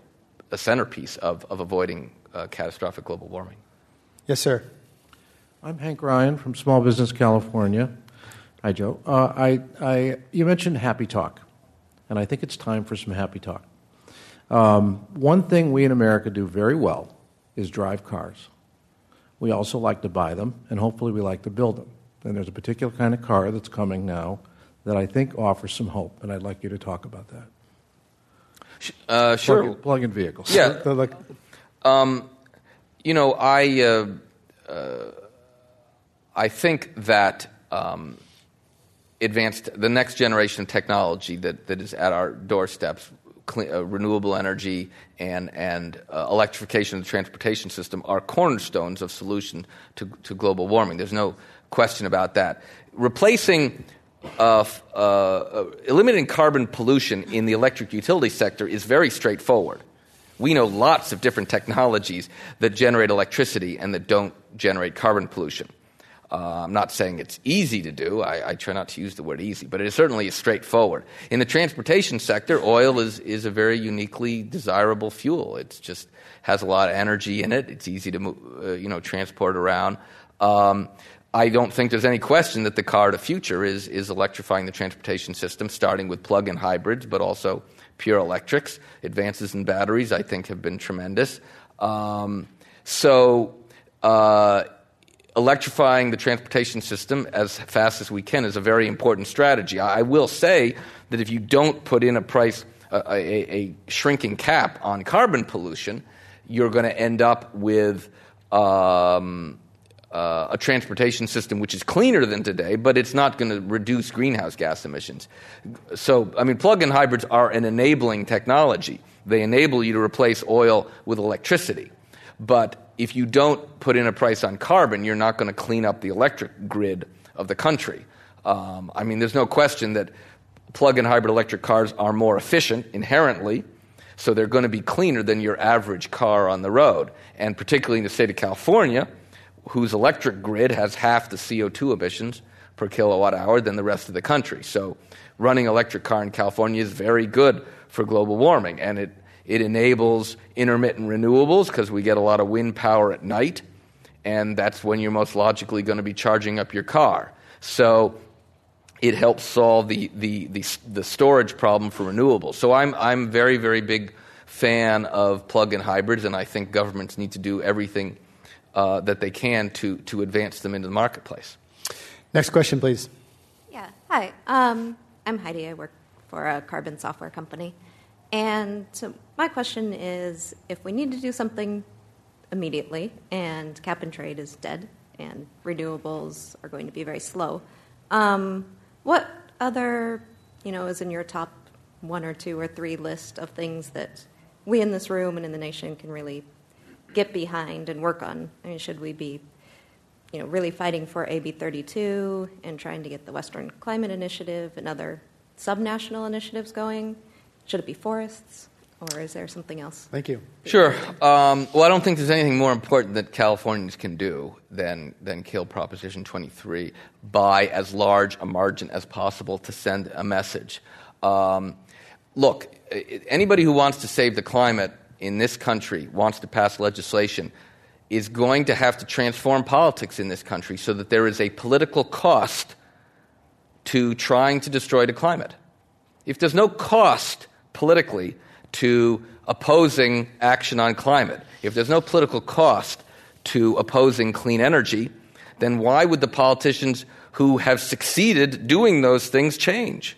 a centerpiece of, of avoiding uh, catastrophic global warming. Yes, sir. I'm Hank Ryan from Small Business California. Hi, Joe. Uh, I, I, you mentioned happy talk, and I think it's time for some happy talk. Um, one thing we in America do very well is drive cars. We also like to buy them, and hopefully, we like to build them. And there's a particular kind of car that's coming now that I think offers some hope, and I'd like you to talk about that. Uh, sure. Plug-in, plug-in vehicles. Yeah. um, you know, I uh, uh, I think that um, advanced the next generation of technology that, that is at our doorsteps clean, uh, renewable energy and, and uh, electrification of the transportation system are cornerstones of solution to, to global warming. There's no question about that. Replacing uh, uh, eliminating carbon pollution in the electric utility sector is very straightforward. We know lots of different technologies that generate electricity and that don't generate carbon pollution. Uh, I'm not saying it's easy to do. I, I, try not to use the word easy, but it certainly is straightforward. In the transportation sector, oil is, is a very uniquely desirable fuel. It just has a lot of energy in it. It's easy to move, uh, you know transport around. Um, I don't think there's any question that the car of the future is, is electrifying the transportation system, starting with plug in hybrids, but also pure electrics. Advances in batteries, I think, have been tremendous. Um, so, uh, electrifying the transportation system as fast as we can is a very important strategy. I, will say that if you don't put in a price, a, a, a shrinking cap on carbon pollution, you're going to end up with um, uh, a transportation system which is cleaner than today, but it's not going to reduce greenhouse gas emissions. So, I mean, plug in hybrids are an enabling technology. They enable you to replace oil with electricity. But if you don't put in a price on carbon, you're not going to clean up the electric grid of the country. Um, I mean, there's no question that plug in hybrid electric cars are more efficient inherently, so they're going to be cleaner than your average car on the road. And particularly in the state of California, whose electric grid has half the CO2 emissions per kilowatt hour than the rest of the country. So running electric car in California is very good for global warming, and it it enables intermittent renewables because we get a lot of wind power at night, and that's when you're most logically going to be charging up your car. So it helps solve the, the, the, the storage problem for renewables. So I'm, I'm very, very big fan of plug-in hybrids, and I think governments need to do everything uh, that they can to, to advance them into the marketplace. Next question, please. Yeah. Hi. Um, I'm Heidi. I work for a carbon software company. And so my question is if we need to do something immediately and cap and trade is dead and renewables are going to be very slow, um, what other, you know, is in your top one or two or three list of things that we in this room and in the nation can really get behind and work on? I mean, should we be, you know, really fighting for AB 32 and trying to get the Western Climate Initiative and other subnational initiatives going? Should it be forests, or is there something else? Thank you. Sure. Um, well, I don't think there's anything more important that Californians can do than, than kill Proposition 23 by as large a margin as possible to send a message. Um, look, anybody who wants to save the climate in this country, wants to pass legislation, is going to have to transform politics in this country so that there is a political cost to trying to destroy the climate. If there's no cost politically to opposing action on climate, if there's no political cost to opposing clean energy, then why would the politicians who have succeeded doing those things change?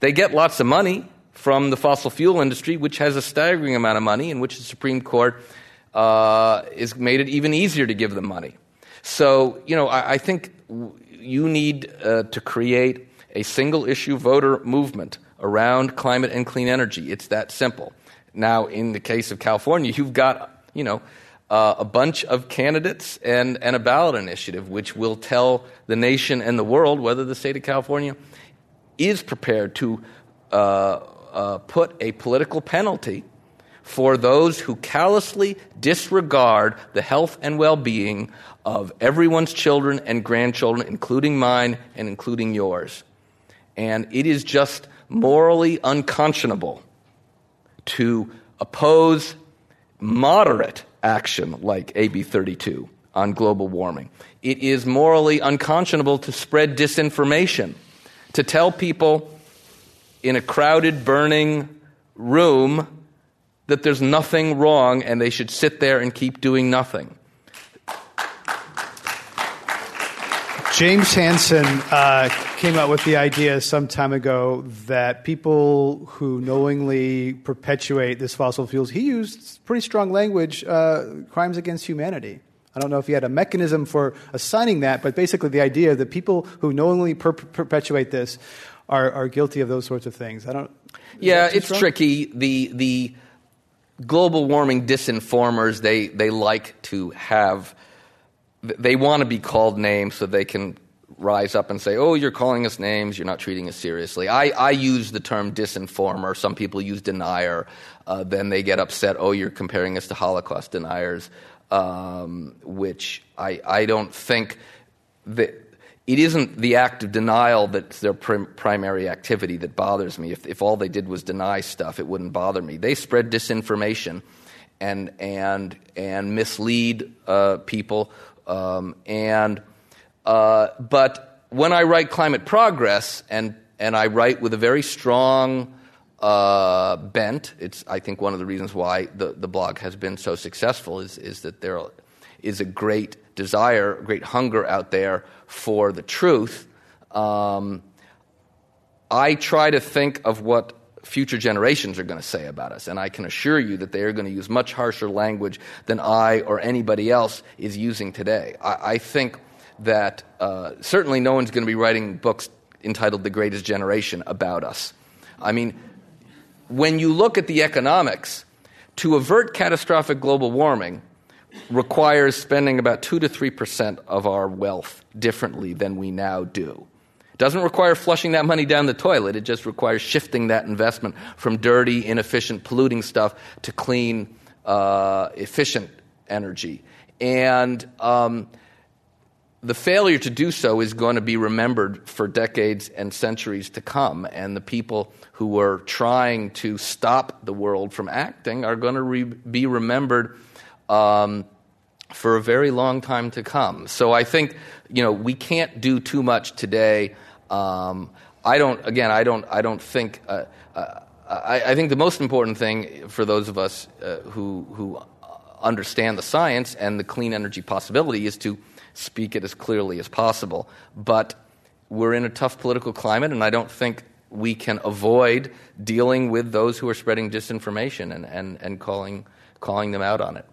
They get lots of money from the fossil fuel industry, which has a staggering amount of money, in which the Supreme Court uh, has made it even easier to give them money. So, you know, I, I think you need uh, to create a single issue voter movement around climate and clean energy. It's that simple. Now, in the case of California, you've got, you know, uh, a bunch of candidates and, and a ballot initiative which will tell the nation and the world whether the state of California is prepared to uh, uh, put a political penalty for those who callously disregard the health and well being of everyone's children and grandchildren, including mine and including yours. And it is just morally unconscionable to oppose moderate action like AB 32 on global warming. It is morally unconscionable to spread disinformation, to tell people in a crowded, burning room that there's nothing wrong and they should sit there and keep doing nothing. James Hansen uh, came up with the idea some time ago that people who knowingly perpetuate this fossil fuels, he used pretty strong language, uh, crimes against humanity. I don't know if he had a mechanism for assigning that, but basically the idea that people who knowingly per- perpetuate this are, are guilty of those sorts of things. I don't. Yeah, it's strong? tricky. The the global warming disinformers they they like to have they want to be called names so they can rise up and say, oh, you're calling us names, you're not treating us seriously. I, I use the term disinformer. Some people use denier. Uh, then they get upset, oh, you're comparing us to Holocaust deniers, um, which I, I don't think that it isn't the act of denial that's their prim- primary activity that bothers me. If, if all they did was deny stuff, it wouldn't bother me. They spread disinformation and, and, and mislead uh, people um, and, uh, but when I write climate progress, and, and I write with a very strong uh, bent, it's, I think, one of the reasons why the, the blog has been so successful is, is that there is a great desire, great hunger out there for the truth. Um, I try to think of what future generations are going to say about us, and I can assure you that they are going to use much harsher language than I or anybody else is using today. I, I think that uh, certainly no one's going to be writing books entitled The Greatest Generation about us. I mean, when you look at the economics, to avert catastrophic global warming requires spending about 2 to 3% of our wealth differently than we now do. Doesn't require flushing that money down the toilet, it just requires shifting that investment from dirty, inefficient, polluting stuff to clean, uh, efficient energy. And um, the failure to do so is going to be remembered for decades and centuries to come. And the people who were trying to stop the world from acting are going to re- be remembered um, for a very long time to come. So I think, you know, we can't do too much today. Um, I don't, again, I don't, I don't think, uh, uh, I, I, think the most important thing for those of us uh, who, who understand the science and the clean energy possibility is to speak it as clearly as possible. But we're in a tough political climate, and I don't think we can avoid dealing with those who are spreading disinformation and, and, and calling, calling them out on it.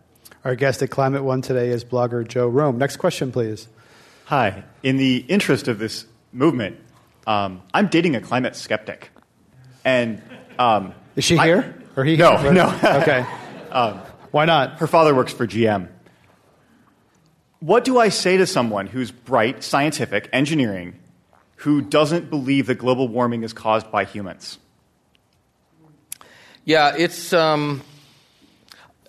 Our guest at Climate One today is blogger Joe Romm. Next question, please. Hi. In the interest of this movement, um, I'm dating a climate skeptic. And um, is she here? Or he? No, here? no. okay. Um, Why not? Her father works for GM. What do I say to someone who's bright, scientific, engineering, who doesn't believe that global warming is caused by humans? Yeah, it's um,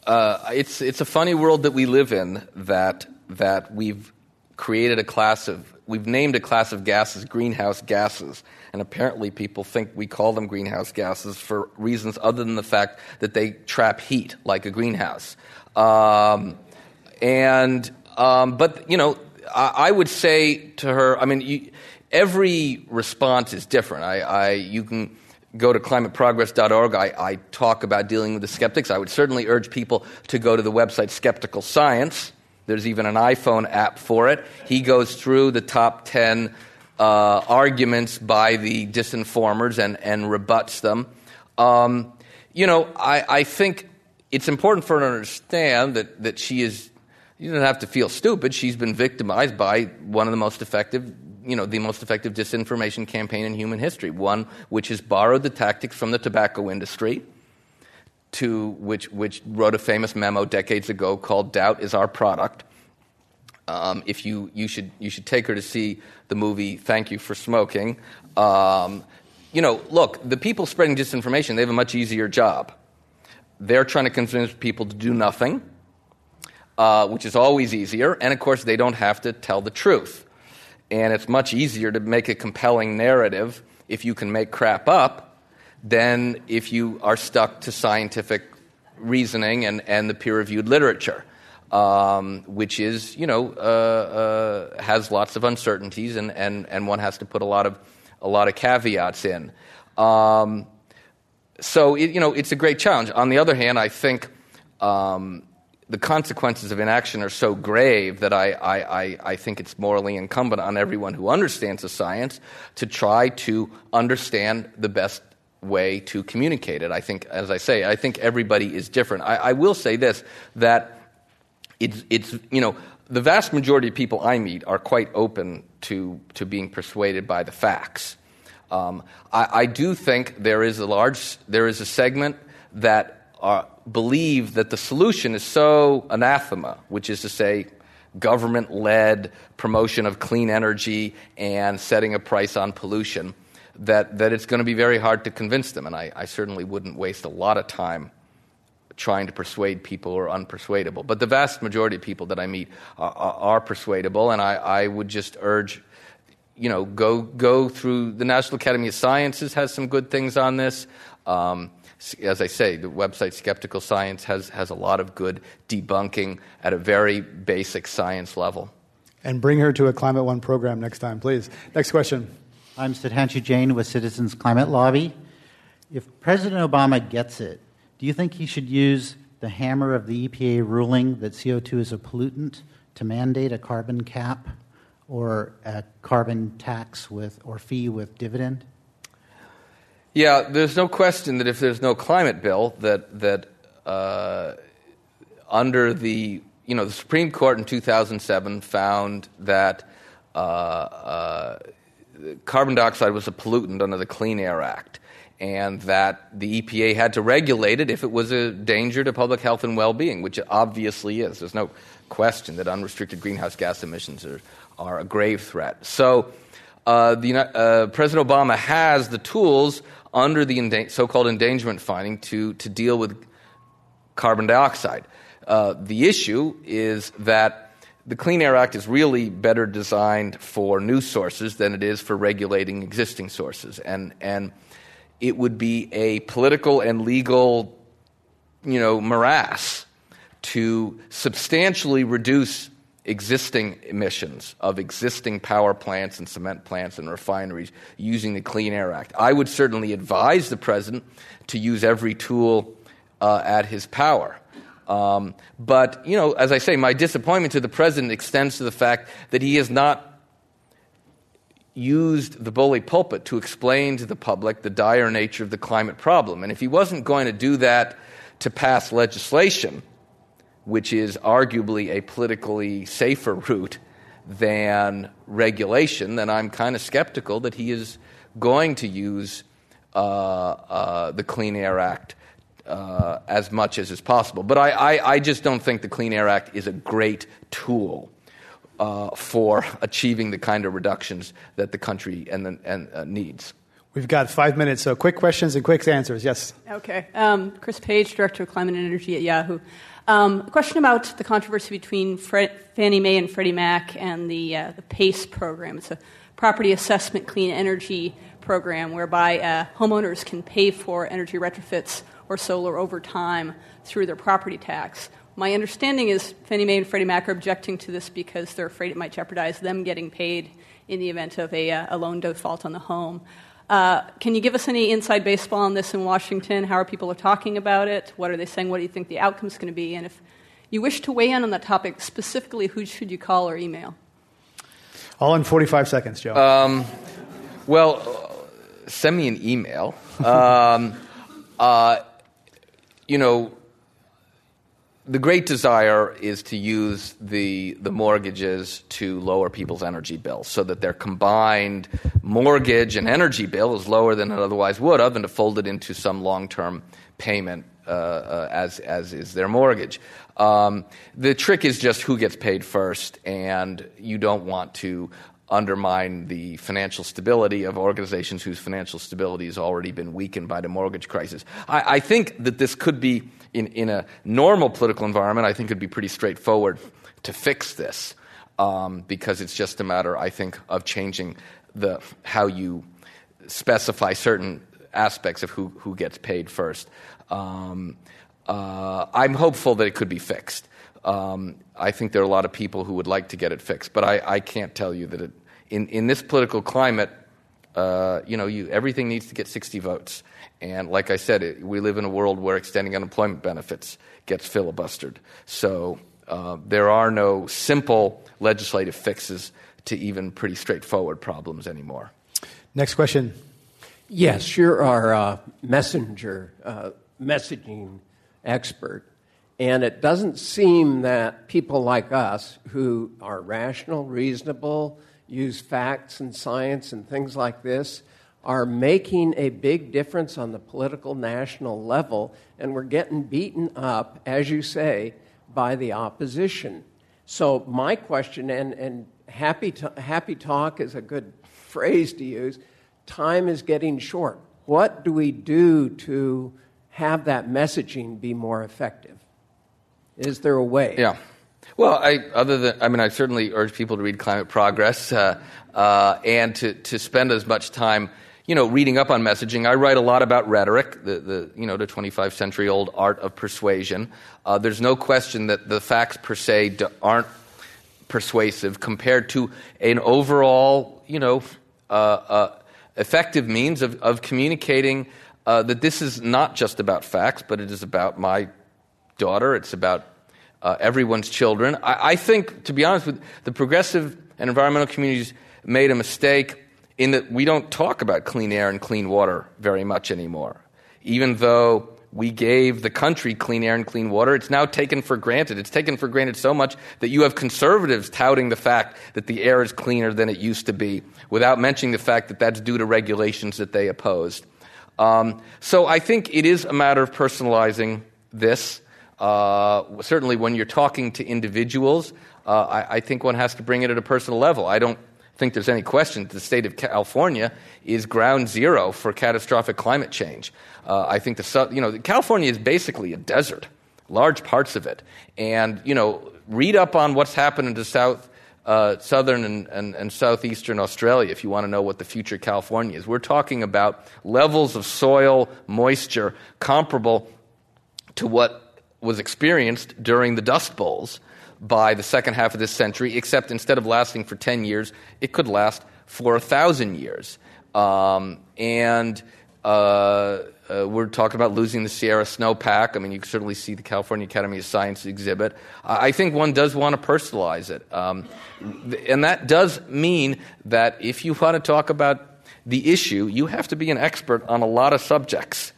uh, it's it's a funny world that we live in. That that we've created a class of we've named a class of gases greenhouse gases, and apparently people think we call them greenhouse gases for reasons other than the fact that they trap heat like a greenhouse. Um, and um, but, you know, I, I, would say to her, I mean, you, every response is different. I, I, you can go to climateprogress.org. I, I talk about dealing with the skeptics. I would certainly urge people to go to the website Skeptical Science. There's even an iPhone app for it. He goes through the top 10 uh, arguments by the disinformers and, and rebuts them. Um, you know, I, I think it's important for her to understand that, that she is you don't have to feel stupid. She's been victimized by one of the most effective, you know, the most effective disinformation campaign in human history. One which has borrowed the tactics from the tobacco industry, to which which wrote a famous memo decades ago called "Doubt is Our Product." Um, if you you should you should take her to see the movie "Thank You for Smoking." Um, you know, look, the people spreading disinformation they have a much easier job. They're trying to convince people to do nothing uh, which is always easier. And of course, they don't have to tell the truth. And it's much easier to make a compelling narrative if you can make crap up than if you are stuck to scientific reasoning and, and the peer reviewed literature. Um, which is, you know, uh, uh, has lots of uncertainties, and, and, and one has to put a lot of, a lot of caveats in. Um, so, it, you know, it's a great challenge. On the other hand, I think um, the consequences of inaction are so grave that I, I, I, think it's morally incumbent on everyone who understands the science to try to understand the best way to communicate it. I think, as I say, I think everybody is different. I, I will say this that it's, it's, you know, the vast majority of people I meet are quite open to, to being persuaded by the facts. Um, I, I do think there is a large, there is a segment that are, believe that the solution is so anathema, which is to say, government led promotion of clean energy and setting a price on pollution, that, that it's going to be very hard to convince them. And I, I certainly wouldn't waste a lot of time trying to persuade people who are unpersuadable. But the vast majority of people that I meet are, are, persuadable, and I, I would just urge you know, go go through the National Academy of Sciences has some good things on this. Um, as I say, the website Skeptical Science has, has a lot of good debunking at a very basic science level. And bring her to a Climate One program next time, please. Next question. I'm Sudhanshu Jain with Citizens Climate Lobby. If President Obama gets it, do you think he should use the hammer of the EPA ruling that CO2 is a pollutant to mandate a carbon cap or a carbon tax with or fee with dividend? Yeah, there's no question that if there's no climate bill, that that uh, under the you know the Supreme Court in 2007 found that uh, uh, carbon dioxide was a pollutant under the Clean Air Act, and that the EPA had to regulate it if it was a danger to public health and well-being, which it obviously is. There's no question that unrestricted greenhouse gas emissions are, are a grave threat. So, uh, the, uh, President Obama has the tools under the enda- so-called endangerment finding to, to deal with carbon dioxide. Uh, the issue is that the Clean Air Act is really better designed for new sources than it is for regulating existing sources, and and it would be a political and legal, you know, morass to substantially reduce existing emissions of existing power plants and cement plants and refineries using the Clean Air Act. I would certainly advise the president to use every tool uh, at his power. Um, but, you know, as I say, my disappointment to the president extends to the fact that he has not used the bully pulpit to explain to the public the dire nature of the climate problem. And if he wasn't going to do that to pass legislation, which is arguably a politically safer route than regulation, then I'm kind of skeptical that he is going to use uh, uh, the Clean Air Act uh, as much as is possible. But I, I, I, just don't think the Clean Air Act is a great tool uh, for achieving the kind of reductions that the country and, the, and uh, needs. We've got five minutes, so quick questions and quick answers. Yes. Okay. Um, Chris Page, Director of Climate and Energy at Yahoo. Um, a question about the controversy between Fred, Fannie Mae and Freddie Mac and the, uh, the PACE program. It's a property assessment clean energy program whereby uh, homeowners can pay for energy retrofits or solar over time through their property tax. My understanding is Fannie Mae and Freddie Mac are objecting to this because they're afraid it might jeopardize them getting paid in the event of a, uh, a loan default on the home. Uh, can you give us any inside baseball on this in Washington? How are people are talking about it? What are they saying? What do you think the outcome is going to be? And if you wish to weigh in on that topic specifically, who should you call or email? All in 45 seconds, Joe. Um, well, send me an email. Um, uh, you know, the great desire is to use the, the mortgages to lower people's energy bills so that their combined mortgage and energy bill is lower than it otherwise would have and to fold it into some long term payment uh, uh, as, as is their mortgage. Um, the trick is just who gets paid first, and you don't want to undermine the financial stability of organizations whose financial stability has already been weakened by the mortgage crisis. I, I think that this could be in, in a normal political environment, I think it'd be pretty straightforward to fix this um, because it's just a matter, I think, of changing the how you specify certain aspects of who, who gets paid first. Um, uh, I'm hopeful that it could be fixed. Um, I think there are a lot of people who would like to get it fixed, but I, I can't tell you that it, in, in this political climate, uh, you know, you, everything needs to get 60 votes. And like I said, it, we live in a world where extending unemployment benefits gets filibustered. So uh, there are no simple legislative fixes to even pretty straightforward problems anymore. Next question. Yes, you're our uh, messenger, uh, messaging expert. And it doesn't seem that people like us who are rational, reasonable, use facts and science and things like this, are making a big difference on the political national level, and we're getting beaten up, as you say, by the opposition. So, my question, and, and happy, to, happy talk is a good phrase to use, time is getting short. What do we do to have that messaging be more effective? Is there a way? Yeah. Well, I, other than, I mean, I certainly urge people to read Climate Progress uh, uh, and to, to spend as much time you know, reading up on messaging, I write a lot about rhetoric, the, the you know, the 25 century old art of persuasion. Uh, there's no question that the facts per se aren't persuasive compared to an overall, you know, uh, uh, effective means of, of communicating uh, that this is not just about facts, but it is about my daughter, it's about uh, everyone's children. I, I, think, to be honest with the progressive and environmental communities made a mistake in that we don't talk about clean air and clean water very much anymore. Even though we gave the country clean air and clean water, it's now taken for granted. It's taken for granted so much that you have conservatives touting the fact that the air is cleaner than it used to be, without mentioning the fact that that's due to regulations that they opposed. Um, so I think it is a matter of personalizing this. Uh, certainly, when you're talking to individuals, uh, I, I, think one has to bring it at a personal level. I don't think there's any question that the state of California is ground zero for catastrophic climate change. Uh, I think the you know California is basically a desert, large parts of it, and you know read up on what's happening to South. Uh, southern and, and, and, southeastern Australia, if you want to know what the future California is. We're talking about levels of soil moisture comparable to what was experienced during the Dust Bowls by the second half of this century, except instead of lasting for 10 years, it could last for a thousand years. Um, and uh, uh, we're talking about losing the Sierra snowpack. I mean, you can certainly see the California Academy of Science exhibit. I think one does want to personalize it. Um, and that does mean that if you want to talk about the issue, you have to be an expert on a lot of subjects.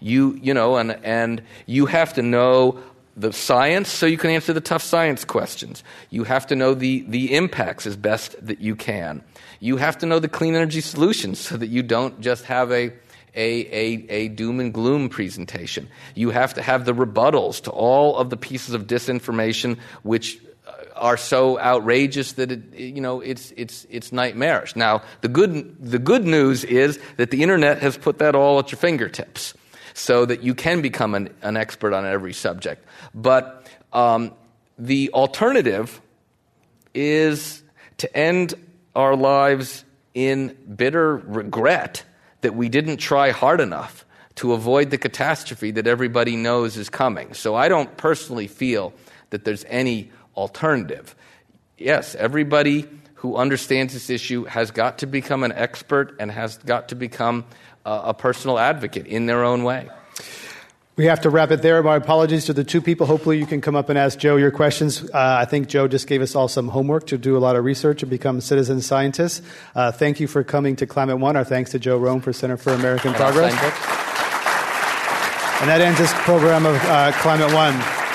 You, you know, and, and you have to know the science so you can answer the tough science questions. You have to know the, the impacts as best that you can. You have to know the clean energy solutions so that you don't just have a, a, a, a doom and gloom presentation. You have to have the rebuttals to all of the pieces of disinformation which uh, are so outrageous that it, you know it's it's it's nightmarish. Now the good the good news is that the internet has put that all at your fingertips so that you can become an, an expert on every subject. But um, the alternative is to end our lives in bitter regret that we didn't try hard enough to avoid the catastrophe that everybody knows is coming. So I don't personally feel that there's any alternative. Yes, everybody who understands this issue has got to become an expert and has got to become a personal advocate in their own way. We have to wrap it there. My apologies to the two people. Hopefully, you can come up and ask Joe your questions. Uh, I think Joe just gave us all some homework to do a lot of research and become citizen scientists. Uh, thank you for coming to Climate One. Our thanks to Joe Romm for Center for American Progress. And that ends this program of uh, Climate One.